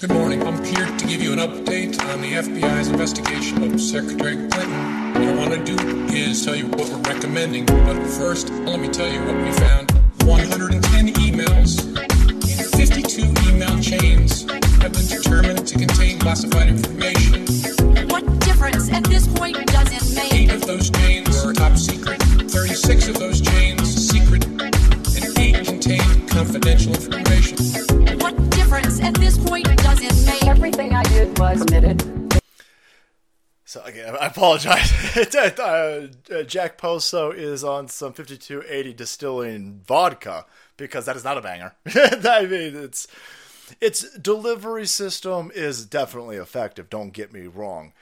Good morning. I'm here to give you an update on the FBI's investigation of Secretary Clinton What I want to do is tell you what we're recommending. But first, let me tell you what we found. 110 emails in 52 email chains have been determined to contain classified information. What difference at this point does it make? Eight of those chains are top secret. 36 of those chains secret. And eight contain confidential information. What difference at this point does it make? Everything I did was permitted. So again, I apologize. uh, uh, Jack Poso is on some 5280 distilling vodka because that is not a banger. I mean, it's its delivery system is definitely effective. Don't get me wrong.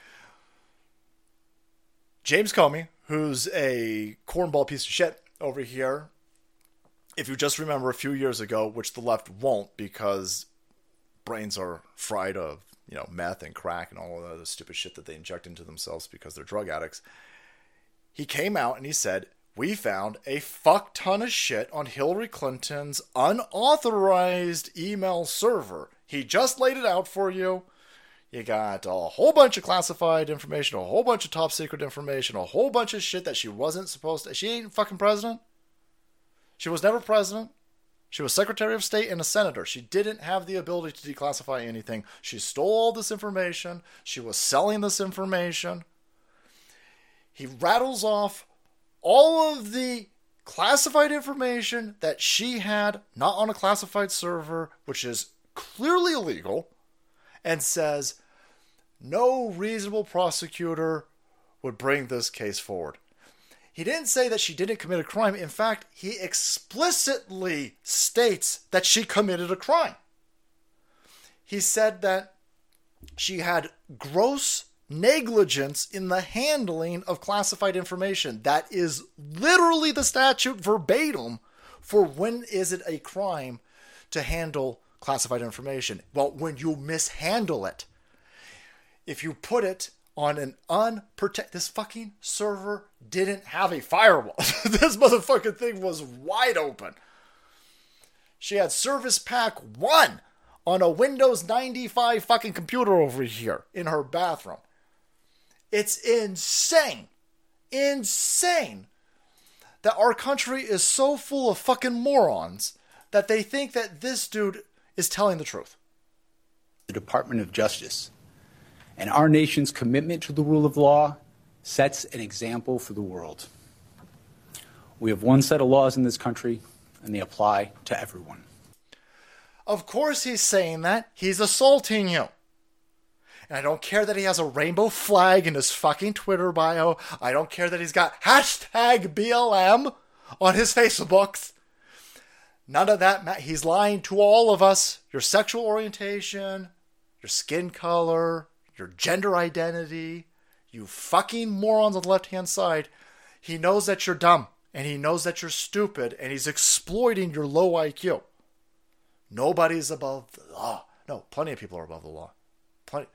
James Comey, who's a cornball piece of shit over here, if you just remember a few years ago, which the left won't because brains are fried of you know meth and crack and all of the other stupid shit that they inject into themselves because they're drug addicts. He came out and he said, "We found a fuck ton of shit on Hillary Clinton's unauthorized email server. He just laid it out for you." You got a whole bunch of classified information, a whole bunch of top secret information, a whole bunch of shit that she wasn't supposed to. She ain't fucking president. She was never president. She was Secretary of State and a senator. She didn't have the ability to declassify anything. She stole all this information. She was selling this information. He rattles off all of the classified information that she had, not on a classified server, which is clearly illegal, and says no reasonable prosecutor would bring this case forward. He didn't say that she didn't commit a crime. In fact, he explicitly states that she committed a crime. He said that she had gross negligence in the handling of classified information. That is literally the statute verbatim for when is it a crime to handle classified information. Well, when you mishandle it. If you put it on an unprotected. This fucking server didn't have a firewall. this motherfucking thing was wide open. She had Service Pack 1 on a Windows 95 fucking computer over here in her bathroom. It's insane. Insane that our country is so full of fucking morons that they think that this dude is telling the truth. The Department of Justice and our nation's commitment to the rule of law sets an example for the world. We have one set of laws in this country, and they apply to everyone. Of course, he's saying that. He's assaulting you. And I don't care that he has a rainbow flag in his fucking Twitter bio. I don't care that he's got hashtag BLM on his Facebooks. None of that. Matters. He's lying to all of us. Your sexual orientation, your skin color, your gender identity, you fucking morons on the left hand side. He knows that you're dumb and he knows that you're stupid and he's exploiting your low IQ. Nobody's above the law. No, plenty of people are above the law. Plenty.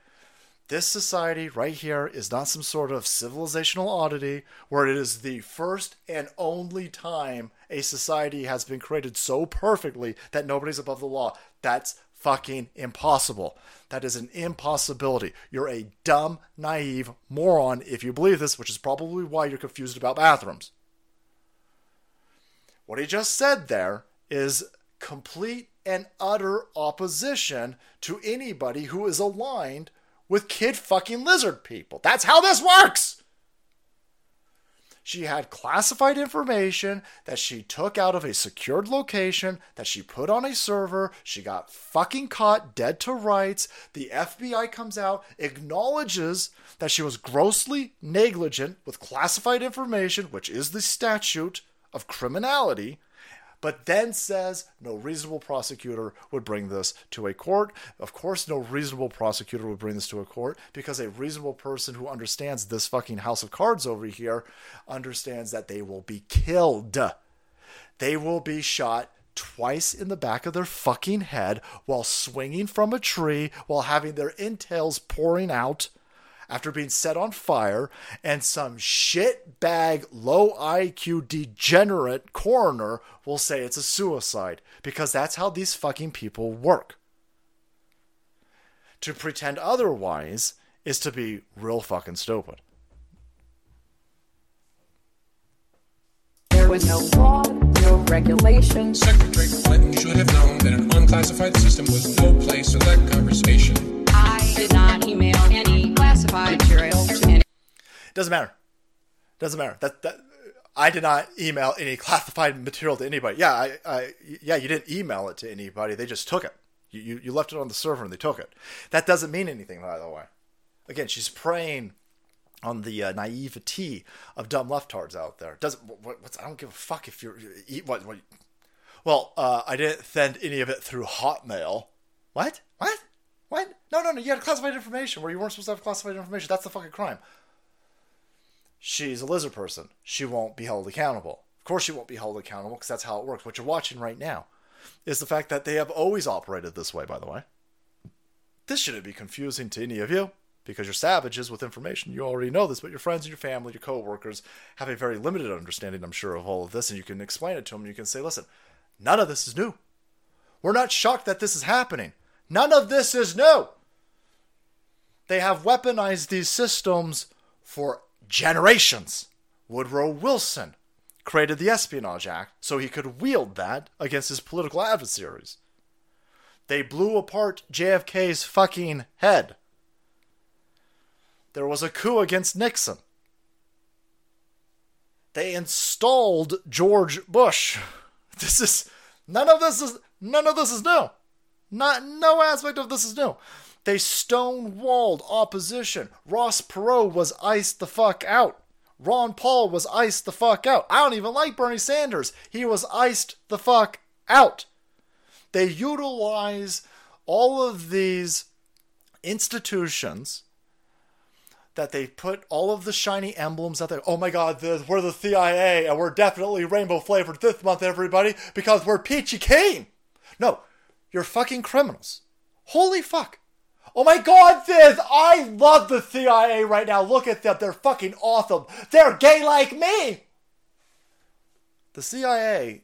This society right here is not some sort of civilizational oddity where it is the first and only time a society has been created so perfectly that nobody's above the law. That's fucking impossible. That is an impossibility. You're a dumb, naive moron if you believe this, which is probably why you're confused about bathrooms. What he just said there is complete and utter opposition to anybody who is aligned with kid fucking lizard people. That's how this works. She had classified information that she took out of a secured location that she put on a server. She got fucking caught dead to rights. The FBI comes out, acknowledges that she was grossly negligent with classified information, which is the statute of criminality but then says no reasonable prosecutor would bring this to a court. Of course, no reasonable prosecutor would bring this to a court because a reasonable person who understands this fucking house of cards over here understands that they will be killed. They will be shot twice in the back of their fucking head while swinging from a tree while having their entails pouring out after being set on fire, and some shitbag, low IQ, degenerate coroner will say it's a suicide because that's how these fucking people work. To pretend otherwise is to be real fucking stupid. There was no law, no regulations. Secretary Clinton should have known that an unclassified system was no place for that conversation. Email any classified material to any. Doesn't matter. Doesn't matter. That that I did not email any classified material to anybody. Yeah, I, I yeah, you didn't email it to anybody. They just took it. You, you you left it on the server and they took it. That doesn't mean anything, by the way. Again, she's preying on the uh, naivety of dumb leftards out there. Doesn't what, what's I don't give a fuck if you're what what. Well, uh, I didn't send any of it through Hotmail. What? What? What? No, no, no. You had classified information where you weren't supposed to have classified information. That's the fucking crime she's a lizard person. She won't be held accountable. Of course, she won't be held accountable because that's how it works. What you're watching right now is the fact that they have always operated this way, by the way. This shouldn't be confusing to any of you because you're savages with information. You already know this, but your friends and your family, your coworkers have a very limited understanding, I'm sure, of all of this, and you can explain it to them. And you can say, listen, none of this is new. We're not shocked that this is happening. None of this is new. They have weaponized these systems for generations. Woodrow Wilson created the Espionage Act so he could wield that against his political adversaries. They blew apart JFK's fucking head. There was a coup against Nixon. They installed George Bush. This is none of this is none of this is new. Not no aspect of this is new. They stonewalled opposition. Ross Perot was iced the fuck out. Ron Paul was iced the fuck out. I don't even like Bernie Sanders. He was iced the fuck out. They utilize all of these institutions that they put all of the shiny emblems out there. Oh my God, this, we're the CIA and we're definitely rainbow flavored this month, everybody, because we're peachy keen. No, you're fucking criminals. Holy fuck. Oh my god, this! I love the CIA right now. Look at them. They're fucking awesome. They're gay like me! The CIA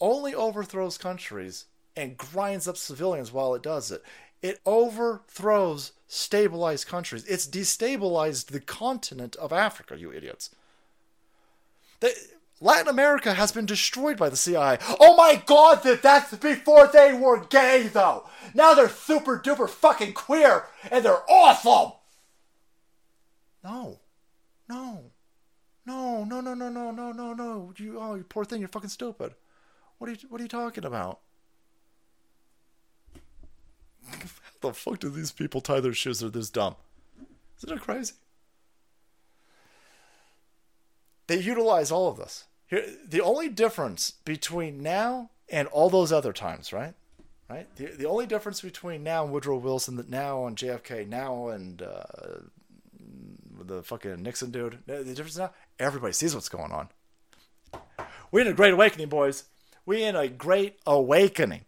only overthrows countries and grinds up civilians while it does it. It overthrows stabilized countries. It's destabilized the continent of Africa, you idiots. They, Latin America has been destroyed by the CIA. Oh my god, that that's before they were gay though. Now they're super duper fucking queer and they're awesome. No. No. No, no, no, no, no, no, no, no. You oh you poor thing, you're fucking stupid. What are you what are you talking about? How the fuck do these people tie their shoes? They're this dumb. Isn't it crazy? They utilize all of this. Here, the only difference between now and all those other times, right? Right. The, the only difference between now and Woodrow Wilson, that now and JFK, now and uh, the fucking Nixon dude, the difference now, everybody sees what's going on. We're in a great awakening, boys. We're in a great awakening.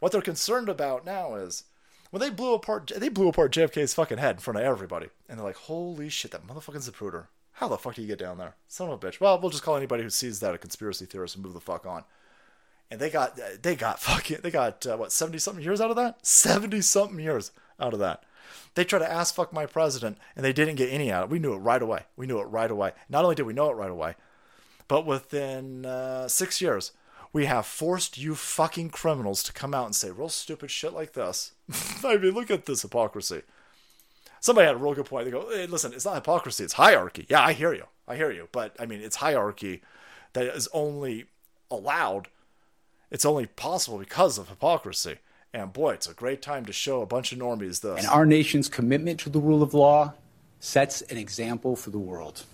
What they're concerned about now is when they blew apart, they blew apart JFK's fucking head in front of everybody, and they're like, "Holy shit, that motherfucking Zapruder! How the fuck do you get down there? Son of a bitch. Well, we'll just call anybody who sees that a conspiracy theorist and move the fuck on. And they got, they got fucking, they got, uh, what, 70 something years out of that? 70 something years out of that. They tried to ask fuck my president and they didn't get any out of it. We knew it right away. We knew it right away. Not only did we know it right away, but within uh, six years, we have forced you fucking criminals to come out and say real stupid shit like this. I mean, look at this hypocrisy somebody had a real good point. They go, hey, listen, it's not hypocrisy, it's hierarchy. Yeah, I hear you. I hear you. But I mean, it's hierarchy that is only allowed, it's only possible because of hypocrisy. And boy, it's a great time to show a bunch of normies this. And our nation's commitment to the rule of law sets an example for the world.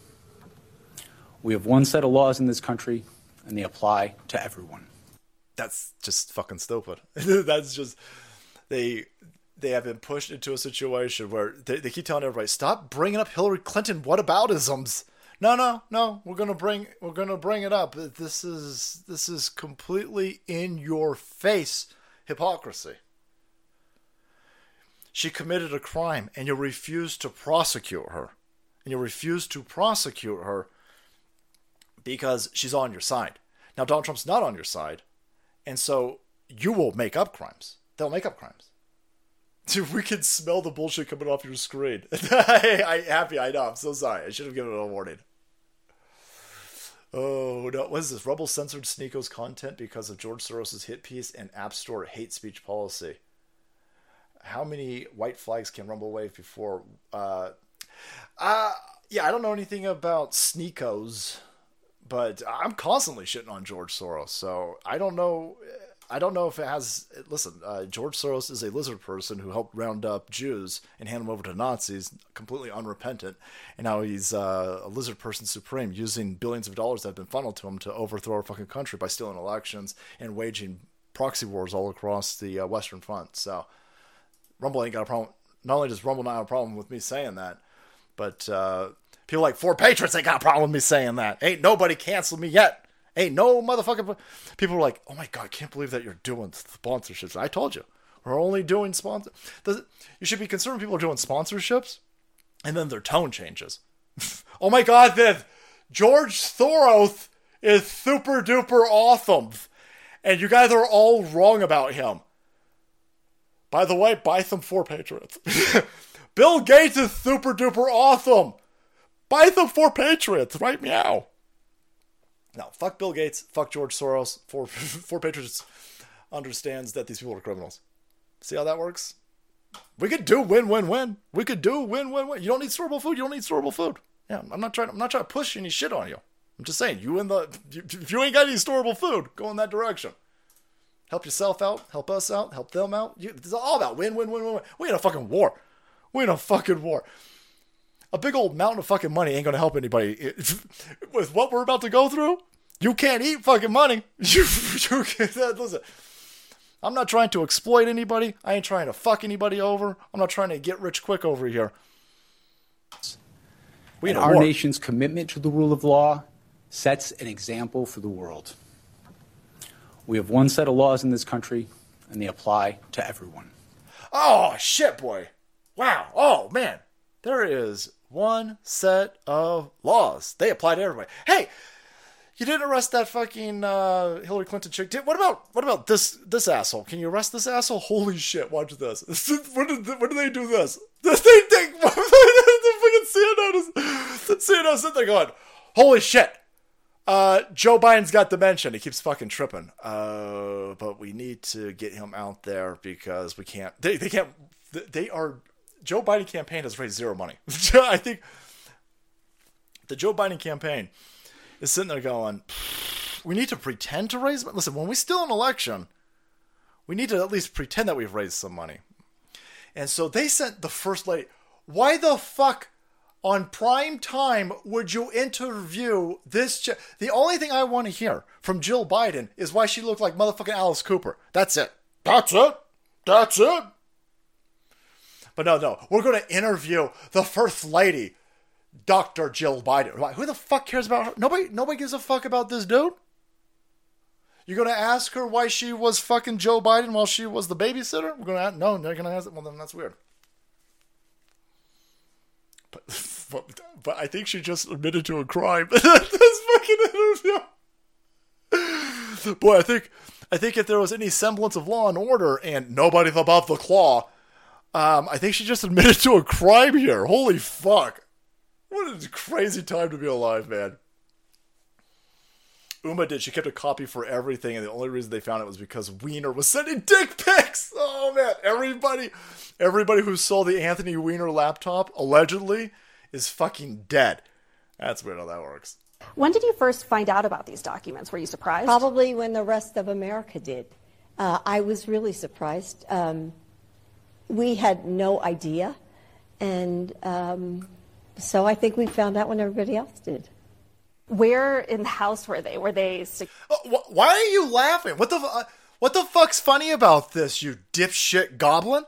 We have one set of laws in this country, and they apply to everyone. That's just fucking stupid. That's just they they have been pushed into a situation where they, they keep telling everybody, stop bringing up Hillary Clinton What whataboutisms. No, no, no. We're gonna bring we're gonna bring it up. This is this is completely in your face hypocrisy. She committed a crime, and you refuse to prosecute her, and you refuse to prosecute her because she's on your side. Now Donald Trump's not on your side, and so you will make up crimes. They'll make up crimes. Dude, we can smell the bullshit coming off your screen. I, I happy. I know. I'm so sorry. I should have given it a warning. Oh no! What is this? Rumble censored Sneako's content because of George Soros' hit piece and App Store hate speech policy. How many white flags can Rumble wave before? Uh, uh, yeah, I don't know anything about Sneakos, but I'm constantly shitting on George Soros, so I don't know. I don't know if it has. Listen, uh, George Soros is a lizard person who helped round up Jews and hand them over to Nazis, completely unrepentant, and now he's uh, a lizard person supreme, using billions of dollars that have been funneled to him to overthrow our fucking country by stealing elections and waging proxy wars all across the uh, Western Front. So, Rumble ain't got a problem. Not only does Rumble not have a problem with me saying that, but uh, people like Four Patriots ain't got a problem with me saying that. Ain't nobody canceled me yet. Ain't no motherfucking. People are like, oh my god, I can't believe that you're doing sponsorships. I told you, we're only doing sponsor. Does it, you should be concerned people are doing sponsorships, and then their tone changes. oh my god, then George Thoroth is super duper awesome, and you guys are all wrong about him. By the way, buy some Four Patriots. Bill Gates is super duper awesome. Buy some Four Patriots, right? Meow. No, fuck Bill Gates, fuck George Soros. Four, Four Patriots understands that these people are criminals. See how that works? We could do win win win. We could do win win win. You don't need storable food. You don't need storable food. Yeah, I'm not trying. I'm not trying to push any shit on you. I'm just saying you in the if you ain't got any storable food, go in that direction. Help yourself out. Help us out. Help them out. You, it's all about win win win win win. We in a fucking war. We in a fucking war. A big old mountain of fucking money ain't gonna help anybody with what we're about to go through. You can't eat fucking money. You, you listen. I'm not trying to exploit anybody. I ain't trying to fuck anybody over. I'm not trying to get rich quick over here. We And our war. nation's commitment to the rule of law sets an example for the world. We have one set of laws in this country, and they apply to everyone. Oh shit, boy! Wow. Oh man, there is one set of laws. They apply to everybody. Hey, you didn't arrest that fucking uh, Hillary Clinton chick. Did, what about what about this this asshole? Can you arrest this asshole? Holy shit! Watch this. when did when did they do this? They think the fucking CNN is CNN sitting there going, "Holy shit!" Uh, Joe Biden's got dementia. He keeps fucking tripping. Uh, but we need to get him out there because we can't. They, they can't. They are. Joe Biden campaign has raised zero money. I think the Joe Biden campaign is sitting there going, we need to pretend to raise. Money. Listen, when we still an election, we need to at least pretend that we've raised some money. And so they sent the first lady. Why the fuck on prime time would you interview this? Ch- the only thing I want to hear from Jill Biden is why she looked like motherfucking Alice Cooper. That's it. That's it. That's it. But no, no, we're going to interview the first lady, Dr. Jill Biden. Who the fuck cares about her? Nobody, nobody gives a fuck about this dude. You're gonna ask her why she was fucking Joe Biden while she was the babysitter? We're gonna no, they're gonna ask. it. Well, then that's weird. But, but, but I think she just admitted to a crime. this fucking interview. Boy, I think I think if there was any semblance of law and order and nobody's above the claw, um, I think she just admitted to a crime here. Holy fuck! What a crazy time to be alive, man. Huma did. She kept a copy for everything, and the only reason they found it was because Weiner was sending dick pics. Oh man, everybody, everybody who saw the Anthony Weiner laptop allegedly is fucking dead. That's weird how that works. When did you first find out about these documents? Were you surprised? Probably when the rest of America did. Uh, I was really surprised. Um, we had no idea. And um, so I think we found out when everybody else did. Where in the house were they? Were they? sec- Uh, why are you laughing? What the uh, what the fuck's funny about this? You dipshit goblin.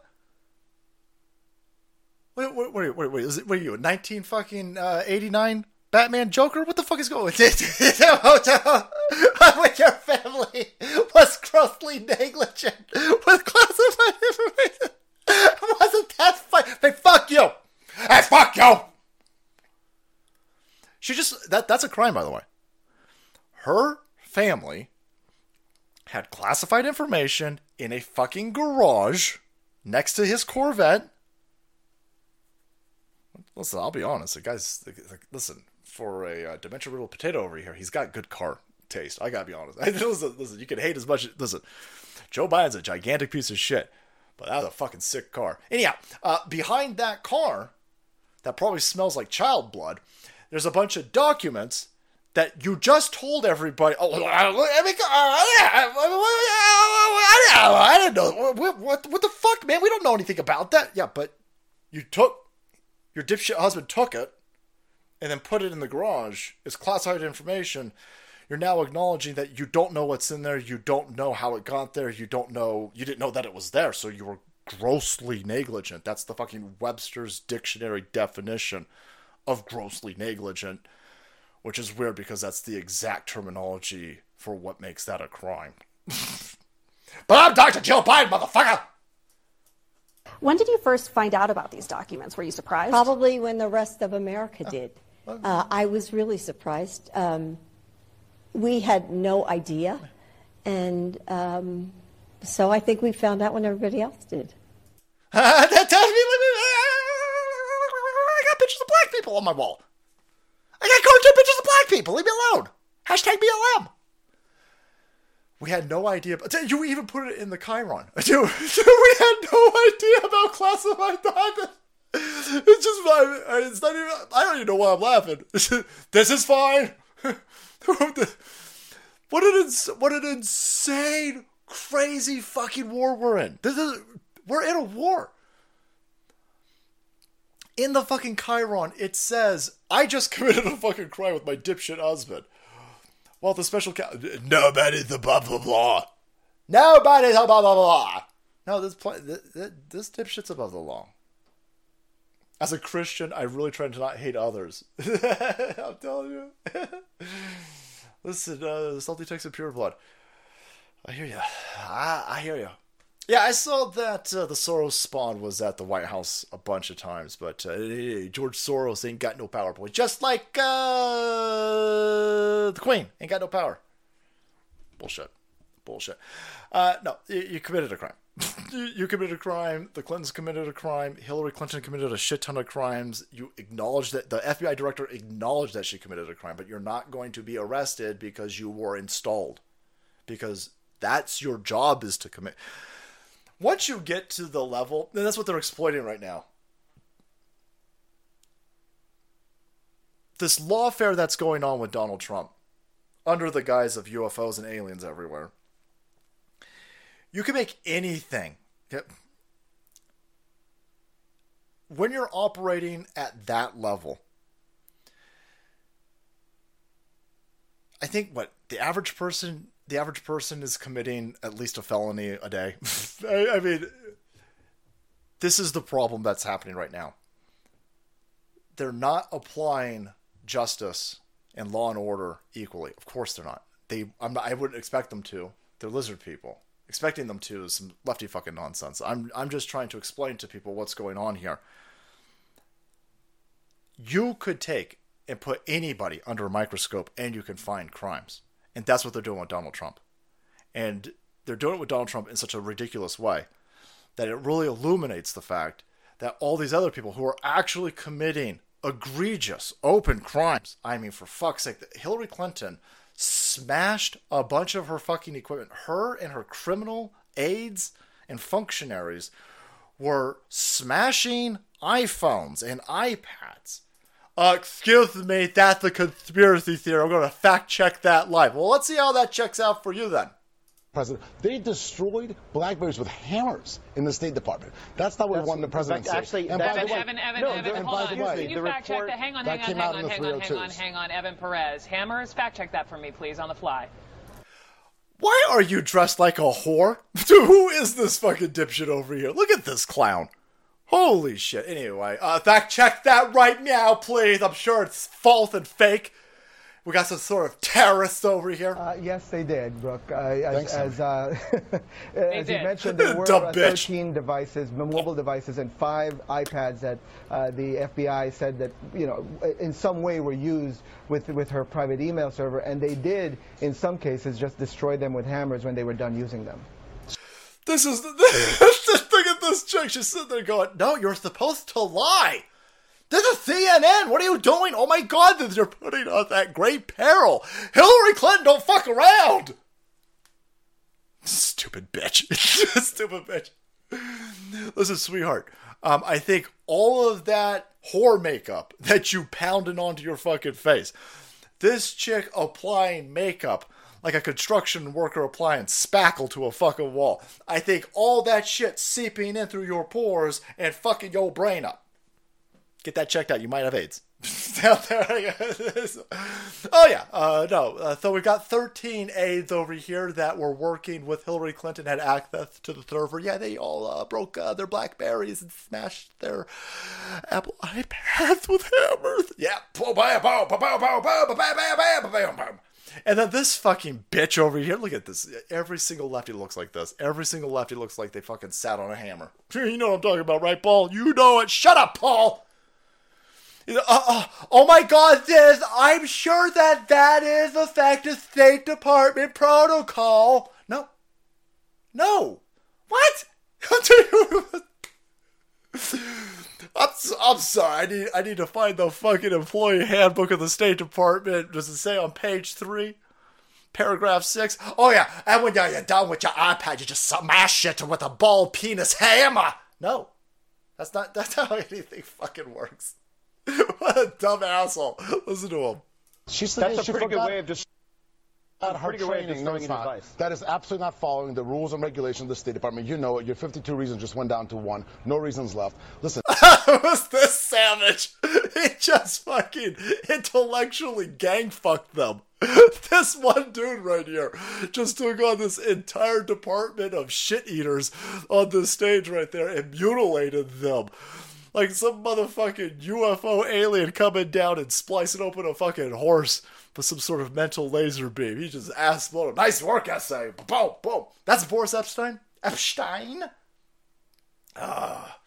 Wait, wait, wait, wait, wait. Is it, what are you, 19 fucking uh, 89 Batman Joker? What the fuck is going on? hotel with your family was grossly negligent with classified information. Wasn't that fun? Hey, fuck you! Hey, fuck you! She just that that's a crime, by the way. Her family had classified information in a fucking garage next to his Corvette. Listen, I'll be honest. The guy's listen. for a uh, dementia riddled potato over here, he's got good car taste. I gotta be honest. listen, listen, you can hate as much. Listen, Joe Biden's a gigantic piece of shit, but that was a fucking sick car. Anyhow, uh, behind that car, that probably smells like child blood. There's a bunch of documents that you just told everybody. Oh, I didn't know. What, what, what the fuck, man? We don't know anything about that. Yeah, but you took your dipshit husband took it and then put it in the garage. It's classified information. You're now acknowledging that you don't know what's in there. You don't know how it got there. You don't know. You didn't know that it was there. So you were grossly negligent. That's the fucking Webster's dictionary definition of grossly negligent, which is weird because that's the exact terminology for what makes that a crime. but I'm Dr. Joe Biden, motherfucker! When did you first find out about these documents? Were you surprised? Probably when the rest of America did. Uh, I was really surprised. Um, we had no idea. And um, so I think we found out when everybody else did. that tells me people on my wall. I got cartoon pictures of black people. Leave me alone. Hashtag BLM. We had no idea. You even put it in the Chiron. Dude, we had no idea about classified documents. It's just fine. It's not even. I don't even know why I'm laughing. This is fine. what an ins- what an insane, crazy fucking war we're in. This is we're in a war. In the fucking Chiron, it says, "I just committed a fucking crime with my dipshit husband." Well, the special ca- nobody's the blah blah blah. Nobody's the blah blah blah. No, this pl- this, this dipshit's above the law. As a Christian, I really try to not hate others. I'm telling you. Listen, uh, the salty Texas pure blood. I hear you. I, I hear you. Yeah, I saw that uh, the Soros spawn was at the White House a bunch of times, but uh, George Soros ain't got no power, boy. Just like uh, the Queen ain't got no power. Bullshit. Bullshit. Uh, no, you, you committed a crime. you, committed a crime. The Clintons committed a crime. Hillary Clinton committed a shit ton of crimes. You acknowledged that the FBI director acknowledged that she committed a crime, but you're not going to be arrested because you were installed. Because that's your job is to commit. Once you get to the level, and that's what they're exploiting right now. This lawfare that's going on with Donald Trump, under the guise of UFOs and aliens everywhere, you can make anything. When you're operating at that level, I think what the average person the average person is committing at least a felony a day. I, I mean, this is the problem that's happening right now. They're not applying justice and law and order equally. Of course, they're not. They, I'm not, I wouldn't expect them to. They're lizard people. Expecting them to is some lefty fucking nonsense. I'm, I'm just trying to explain to people what's going on here. You could take and put anybody under a microscope, and you can find crimes. And that's what they're doing with Donald Trump. And they're doing it with Donald Trump in such a ridiculous way that it really illuminates the fact that all these other people who are actually committing egregious, open crimes. I mean, for fuck's sake, Hillary Clinton smashed a bunch of her fucking equipment. Her and her criminal aides and functionaries were smashing iPhones and iPads uh, excuse me, that's a conspiracy theory. I'm going to fact check that live. Well, let's see how that checks out for you then. President, they destroyed Blackberries with hammers in the State Department. That's not what That's- one the president said. actually- and that's- by the way, Evan, Evan, no, Evan, and hold by on. the way, Can you the fact check that? Hang on, that hang on, hang on, hang on, hang on, hang on. Evan Perez. Hammers, fact check that for me, please, on the fly. Why are you dressed like a whore? Dude, who is this fucking dipshit over here? Look at this clown. Holy shit. Anyway, uh, fact check that right now, please. I'm sure it's false and fake. We got some sort of terrorists over here. Uh, yes, they did, Brooke. Uh, as Thanks, as, uh, as you did. mentioned, there were Dumb uh, bitch. 13 devices, mobile devices, and five iPads that uh, the FBI said that you know in some way were used with with her private email server, and they did in some cases just destroy them with hammers when they were done using them. This is just look at this chick. She's sitting there going, "No, you're supposed to lie. This is CNN. What are you doing? Oh my God, that you're putting on that great peril. Hillary Clinton, don't fuck around. Stupid bitch. Stupid bitch. Listen, sweetheart. Um, I think all of that whore makeup that you pounding onto your fucking face, this chick applying makeup like a construction worker applying spackle to a fucking wall. I think all that shit seeping in through your pores and fucking your brain up. Get that checked out. You might have AIDS. Oh yeah, uh, no. Uh, so we've got 13 aides over here that were working with Hillary Clinton, had access to the server. Yeah, they all uh, broke uh, their Blackberries and smashed their Apple iPads with hammers. Yeah, And then this fucking bitch over here, look at this. Every single lefty looks like this. Every single lefty looks like they fucking sat on a hammer. You know what I'm talking about, right, Paul? You know it. Shut up, Paul. Uh, uh, oh my god, this, I'm sure that that is effective State Department protocol. No. No. What? I'm, I'm sorry. I need I need to find the fucking employee handbook of the State Department. Does it say on page three, paragraph six? Oh yeah, and when you're done with your iPad, you just smash it with a ball penis hammer. No, that's not that's not how anything fucking works. what a dumb asshole. Listen to him. She's That's a she pretty good way of just. About uh, her pretty good way of training. No, it's not. advice. That is absolutely not following the rules and regulations of the State Department. You know it. Your 52 reasons just went down to one. No reasons left. Listen. was this savage? He just fucking intellectually gang fucked them. This one dude right here just took on this entire department of shit eaters on the stage right there and mutilated them. Like some motherfucking UFO alien coming down and splicing open a fucking horse with some sort of mental laser beam. He just asked, "Well, nice work, essay." Boom, boom. That's Boris Epshteyn. Epshteyn. Ah.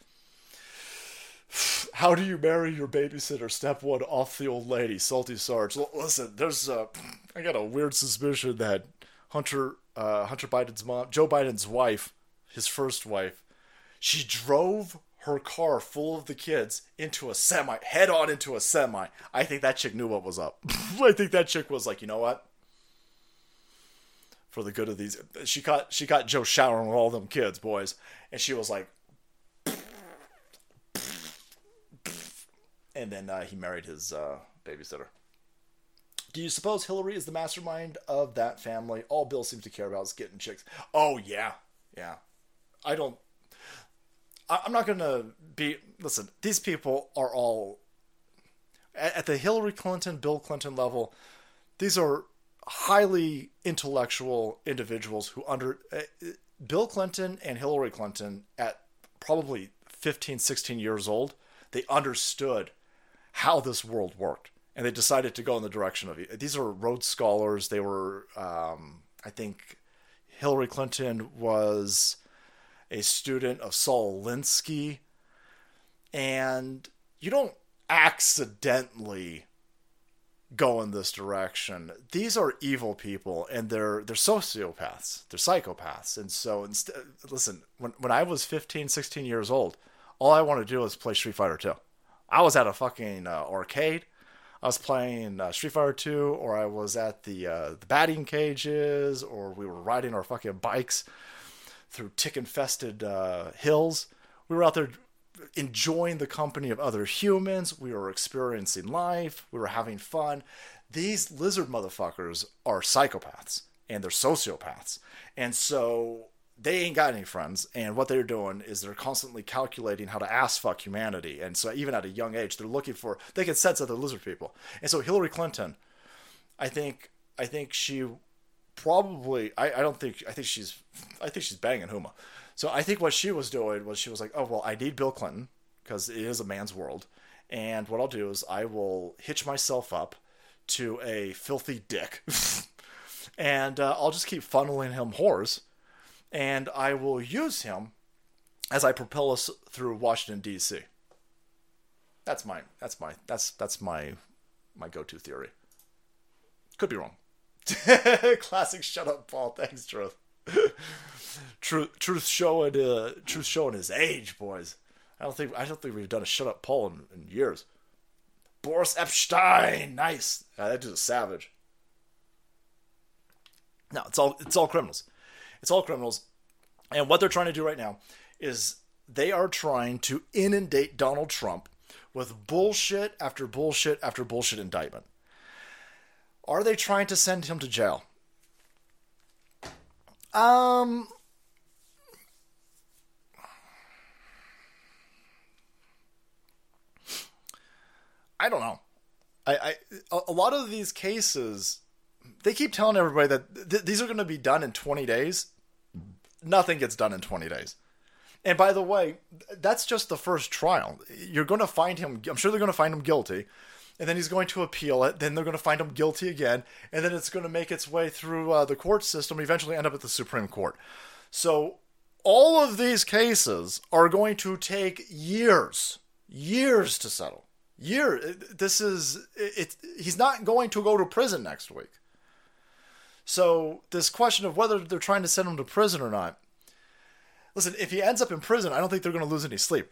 How do you marry your babysitter? Step one, off the old lady, salty Sarge. L- listen, there's a, I got a weird suspicion that Hunter, uh, Hunter Biden's mom, Joe Biden's wife, his first wife, she drove her car full of the kids into a semi, head on into a semi. I think that chick knew what was up. I think that chick was like, you know what? For the good of these, she caught she caught Joe showering with all them kids, boys, and she was like, and then uh, he married his uh, babysitter. Do you suppose Hillary is the mastermind of that family? All Bill seems to care about is getting chicks. Oh yeah, yeah. I don't. I- I'm not gonna be. Listen, these people are all at at the Hillary Clinton, Bill Clinton level. These are highly intellectual individuals who under uh, Bill Clinton and Hillary Clinton at probably 15, 16 years old, they understood how this world worked and they decided to go in the direction of it. These are Rhodes scholars. They were, um, I think, Hillary Clinton was a student of Saul Alinsky. and you don't accidentally go in this direction. These are evil people, and they're they're sociopaths. They're psychopaths, and so listen. When when I was 15, 16 years old, all I wanted to do was play Street Fighter 2. I was at a fucking uh, arcade. I was playing uh, Street Fighter 2, or I was at the uh, the batting cages, or we were riding our fucking bikes through tick infested uh, hills. We were out there enjoying the company of other humans. We were experiencing life. We were having fun. These lizard motherfuckers are psychopaths and they're sociopaths. And so they ain't got any friends. And what they're doing is they're constantly calculating how to ass fuck humanity. And so even at a young age, they're looking for, they can sense other lizard people. And so Hillary Clinton, I think, I think she probably I, I don't think I think she's I think she's banging Huma. So I think what she was doing was she was like, oh well, I need Bill Clinton because it is a man's world, and what I'll do is I will hitch myself up to a filthy dick, and uh, I'll just keep funneling him whores, and I will use him as I propel us through Washington D.C. That's my that's my that's that's my my go-to theory. Could be wrong. Classic shut up, Paul. Thanks, Truth. truth, truth showing, uh, truth showing his age, boys. I don't think I don't think we've done a shut up poll in, in years. Boris Epshteyn, nice. Uh, that dude's a savage. No, it's all it's all criminals. It's all criminals. And what they're trying to do right now is they are trying to inundate Donald Trump with bullshit after bullshit after bullshit indictment. Are they trying to send him to jail? Um I don't know. I, I a- lot of these cases, they keep telling everybody that th- these are going to be done in 20 days. Nothing gets done in 20 days. And by the way, that's just the first trial. You're going to find him. I'm sure they're going to find him guilty, and then he's going to appeal it. Then they're going to find him guilty again, and then it's going to make its way through uh, the court system. Eventually, end up at the Supreme Court. So all of these cases are going to take years, years to settle. Year. This is it. He's not going to go to prison next week. So this question of whether they're trying to send him to prison or not. Listen, if he ends up in prison, I don't think they're going to lose any sleep.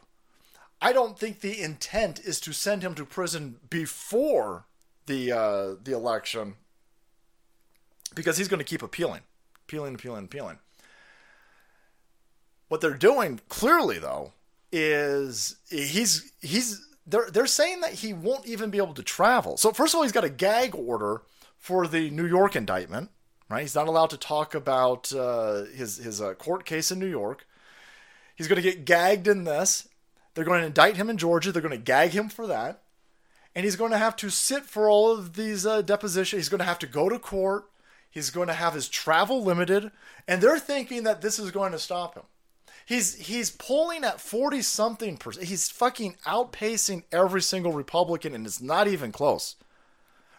I don't think the intent is to send him to prison before the uh, the election because he's going to keep appealing, appealing, appealing, appealing. What they're doing clearly, though, is he's he's they're they're saying that he won't even be able to travel. So first of all, he's got a gag order for the New York indictment. Right, he's not allowed to talk about uh, his his uh, court case in New York. He's going to get gagged in this. They're going to indict him in Georgia. They're going to gag him for that, and he's going to have to sit for all of these uh, depositions. He's going to have to go to court. He's going to have his travel limited, and they're thinking that this is going to stop him. He's he's polling at 40 something percent. He's fucking outpacing every single Republican and it's not even close.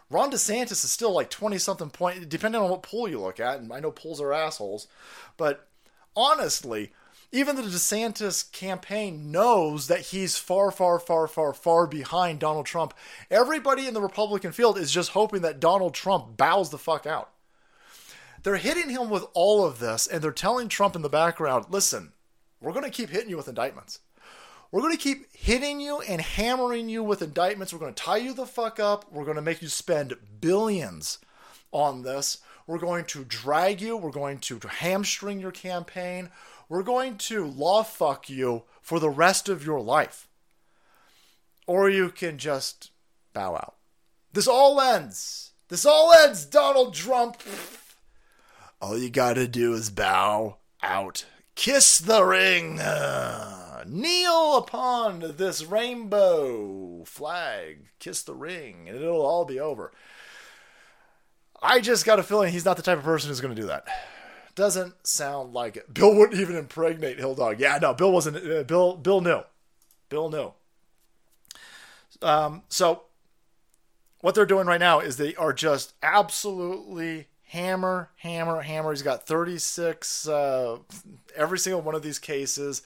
Ron DeSantis is still like 20 something point depending on what poll you look at and I know polls are assholes, but honestly, even the DeSantis campaign knows that he's far far far far far behind Donald Trump. Everybody in the Republican field is just hoping that Donald Trump bows the fuck out. They're hitting him with all of this and they're telling Trump in the background, "Listen, we're going to keep hitting you with indictments. We're going to keep hitting you and hammering you with indictments. We're going to tie you the fuck up. We're going to make you spend billions on this. We're going to drag you. We're going to hamstring your campaign. We're going to law fuck you for the rest of your life. Or you can just bow out. This all ends. This all ends, Donald Trump. All you got to do is bow out kiss the ring, kneel upon this rainbow flag, kiss the ring, and it'll all be over. I just got a feeling he's not the type of person who's to do that. Doesn't sound like it. Bill wouldn't even impregnate Hill Dog. Yeah, no, Bill wasn't. Uh, Bill, Bill knew. Bill knew. Um, so what they're doing right now is they are just absolutely hammer, hammer, hammer. He's got 36, uh, every single one of these cases.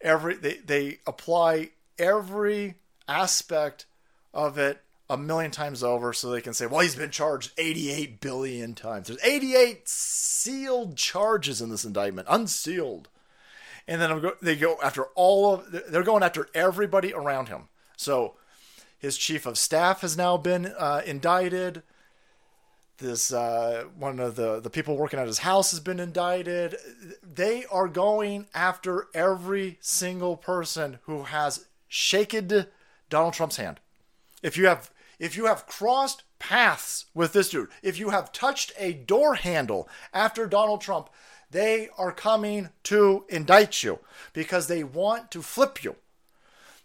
Every they, they apply every aspect of it a million times over so they can say, well, he's been charged 88 billion times. There's 88 sealed charges in this indictment, unsealed. And then they go after all of, they're going after everybody around him. So his chief of staff has now been uh, indicted this uh, one of the the people working at his house has been indicted. They are going after every single person who has shaken Donald Trump's hand. If you have if you have crossed paths with this dude, if you have touched a door handle after Donald Trump, they are coming to indict you because they want to flip you.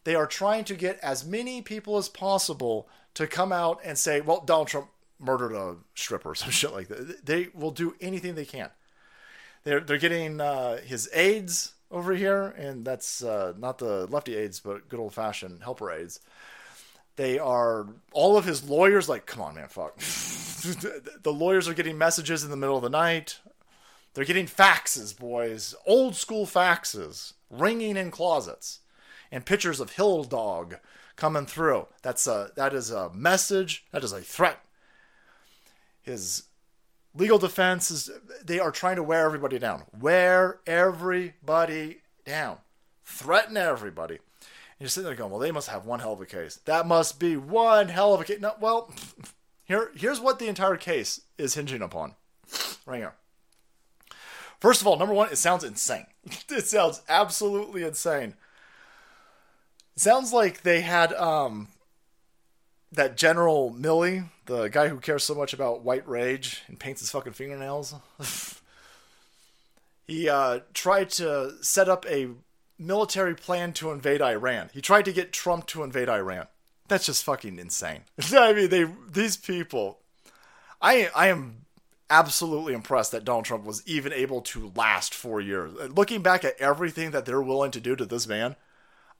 They are trying to get as many people as possible to come out and say, well, Donald Trump murdered a stripper or some shit like that. They will do anything they can. They're they're getting uh, his aides over here, and that's uh, not the lefty aides, but good old fashioned helper aides. They are all of his lawyers. Like, come on, man, fuck. the lawyers are getting messages in the middle of the night. They're getting faxes, boys, old school faxes, ringing in closets, and pictures of Hill Dog coming through. That's a that is a message. That is a threat his legal defense is they are trying to wear everybody down. Wear everybody down. Threaten everybody. You're sitting there going, well, they must have one hell of a case. That must be one hell of a case. No, well, here, here's what the entire case is hinging upon. Right here. First of all, number one, it sounds insane. it sounds absolutely insane. It sounds like they had um, that General Milley, the guy who cares so much about white rage and paints his fucking fingernails. he uh, tried to set up a military plan to invade Iran. He tried to get Trump to invade Iran. That's just fucking insane. I mean, they these people. I I am absolutely impressed that Donald Trump was even able to last four years. Looking back at everything that they're willing to do to this man,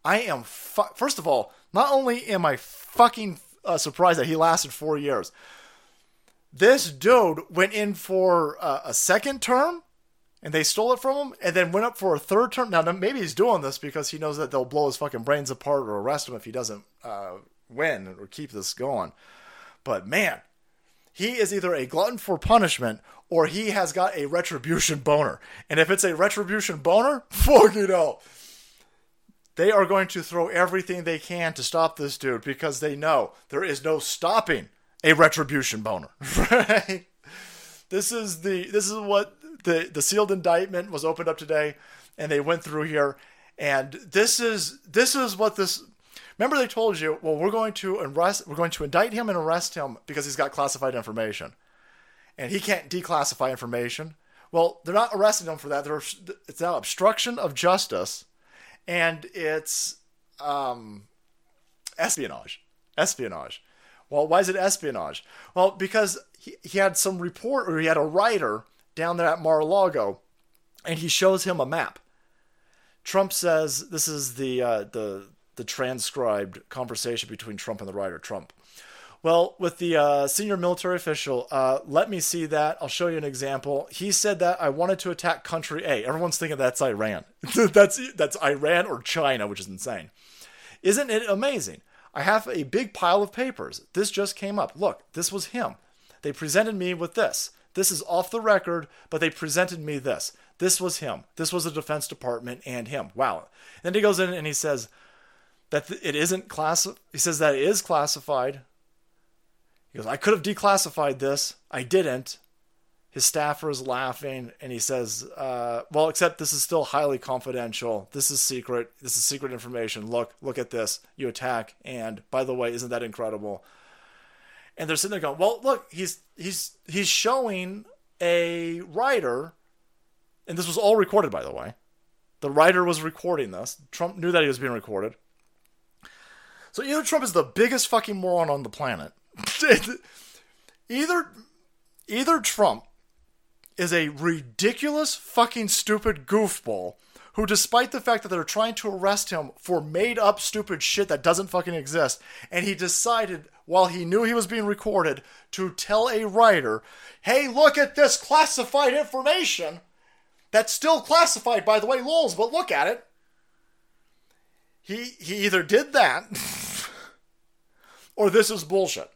I am fu- first of all, not only am I fucking uh, surprised that he lasted four years. This dude went in for uh, a second term, and they stole it from him, and then went up for a third term. Now maybe he's doing this because he knows that they'll blow his fucking brains apart or arrest him if he doesn't uh, win or keep this going. But man, he is either a glutton for punishment or he has got a retribution boner. And if it's a retribution boner, fuck it all. They are going to throw everything they can to stop this dude because they know there is no stopping a retribution boner. Right? This is the this is what the the sealed indictment was opened up today and they went through here and this is this is what this Remember they told you, well, we're going to arrest we're going to indict him and arrest him because he's got classified information. And he can't declassify information. Well, they're not arresting him for that. They're, it's now obstruction of justice and it's um, espionage. Espionage. Well, why is it espionage? Well, because he, he had some report, or he had a writer down there at Mar-a-Lago, and he shows him a map. Trump says this is the uh, the the transcribed conversation between Trump and the writer. Trump. Well, with the uh, senior military official, uh, let me see that. I'll show you an example. He said that I wanted to attack country A. Everyone's thinking that's Iran. that's that's Iran or China, which is insane. Isn't it amazing? I have a big pile of papers. This just came up. Look, this was him. They presented me with this. This is off the record, but they presented me this. This was him. This was the Defense Department and him. Wow. Then he goes in and he says that it isn't class. He says that it is classified. He goes, I could have declassified this. I didn't. His staffer is laughing and he says, uh, Well, except this is still highly confidential. This is secret. This is secret information. Look, look at this. You attack. And by the way, isn't that incredible? And they're sitting there going, Well, look, he's he's he's showing a writer, and this was all recorded, by the way. The writer was recording this. Trump knew that he was being recorded. So either Trump is the biggest fucking moron on the planet, either either Trump is a ridiculous fucking stupid goofball who despite the fact that they're trying to arrest him for made up stupid shit that doesn't fucking exist and he decided while he knew he was being recorded to tell a writer, "Hey, look at this classified information." That's still classified by the way, lols, but look at it. He he either did that or this is bullshit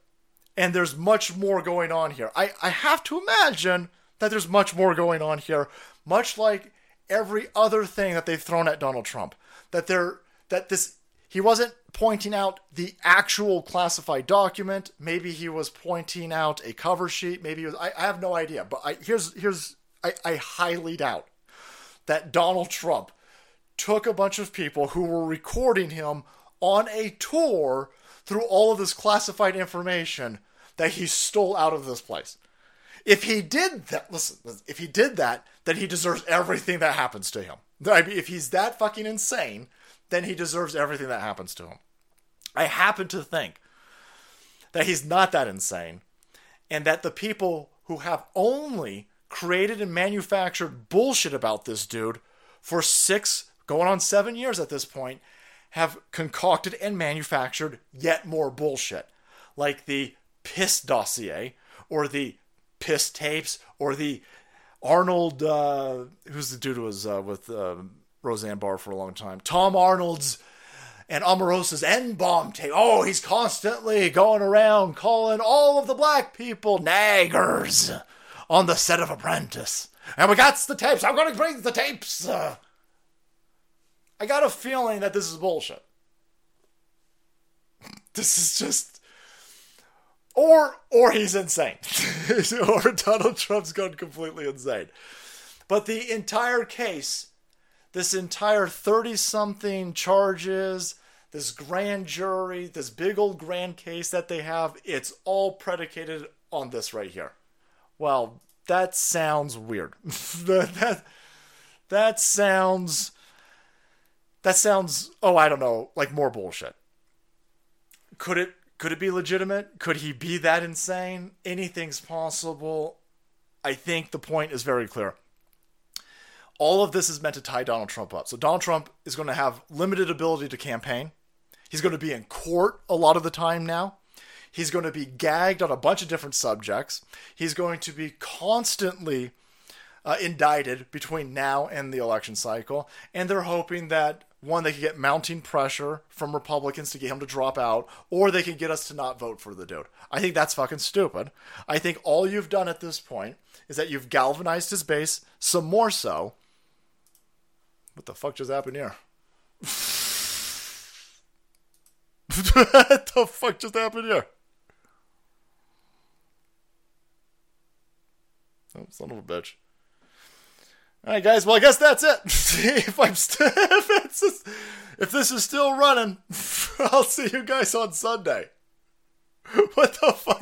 and there's much more going on here. I, I have to imagine that there's much more going on here, much like every other thing that they've thrown at Donald Trump. That they're that this he wasn't pointing out the actual classified document. Maybe he was pointing out a cover sheet. Maybe he was. I, I have no idea. But I, here's here's I, I highly doubt that Donald Trump took a bunch of people who were recording him on a tour through all of this classified information that he stole out of this place. If he did that, listen, if he did that, then he deserves everything that happens to him. I mean, if he's that fucking insane, then he deserves everything that happens to him. I happen to think that he's not that insane, and that the people who have only created and manufactured bullshit about this dude for six, going on seven years at this point, have concocted and manufactured yet more bullshit. Like the piss dossier or the piss tapes or the Arnold, uh, who's the dude who was uh, with uh, Roseanne Barr for a long time, Tom Arnold's and Omarosa's N bomb tape. Oh, he's constantly going around calling all of the black people naggers on the set of Apprentice. And we got the tapes. I'm going to bring the tapes. Uh, I got a feeling that this is bullshit. This is just or or he's insane. or Donald Trump's gone completely insane. But the entire case, this entire 30 something charges, this grand jury, this big old grand case that they have, it's all predicated on this right here. Well, that sounds weird. that, that that sounds that sounds oh, I don't know, like more bullshit. Could it could it be legitimate? Could he be that insane? Anything's possible. I think the point is very clear. All of this is meant to tie Donald Trump up. So Donald Trump is going to have limited ability to campaign. He's going to be in court a lot of the time now. He's going to be gagged on a bunch of different subjects. He's going to be constantly uh, indicted between now and the election cycle. And they're hoping that one, they can get mounting pressure from Republicans to get him to drop out, or they can get us to not vote for the dude. I think that's fucking stupid. I think all you've done at this point is that you've galvanized his base some more so. What the fuck just happened here? what the fuck just happened here? Oh, son of a bitch. All right, guys. Well, I guess that's it. if I'm st- if, just, if this is still running, I'll see you guys on Sunday. What the fuck?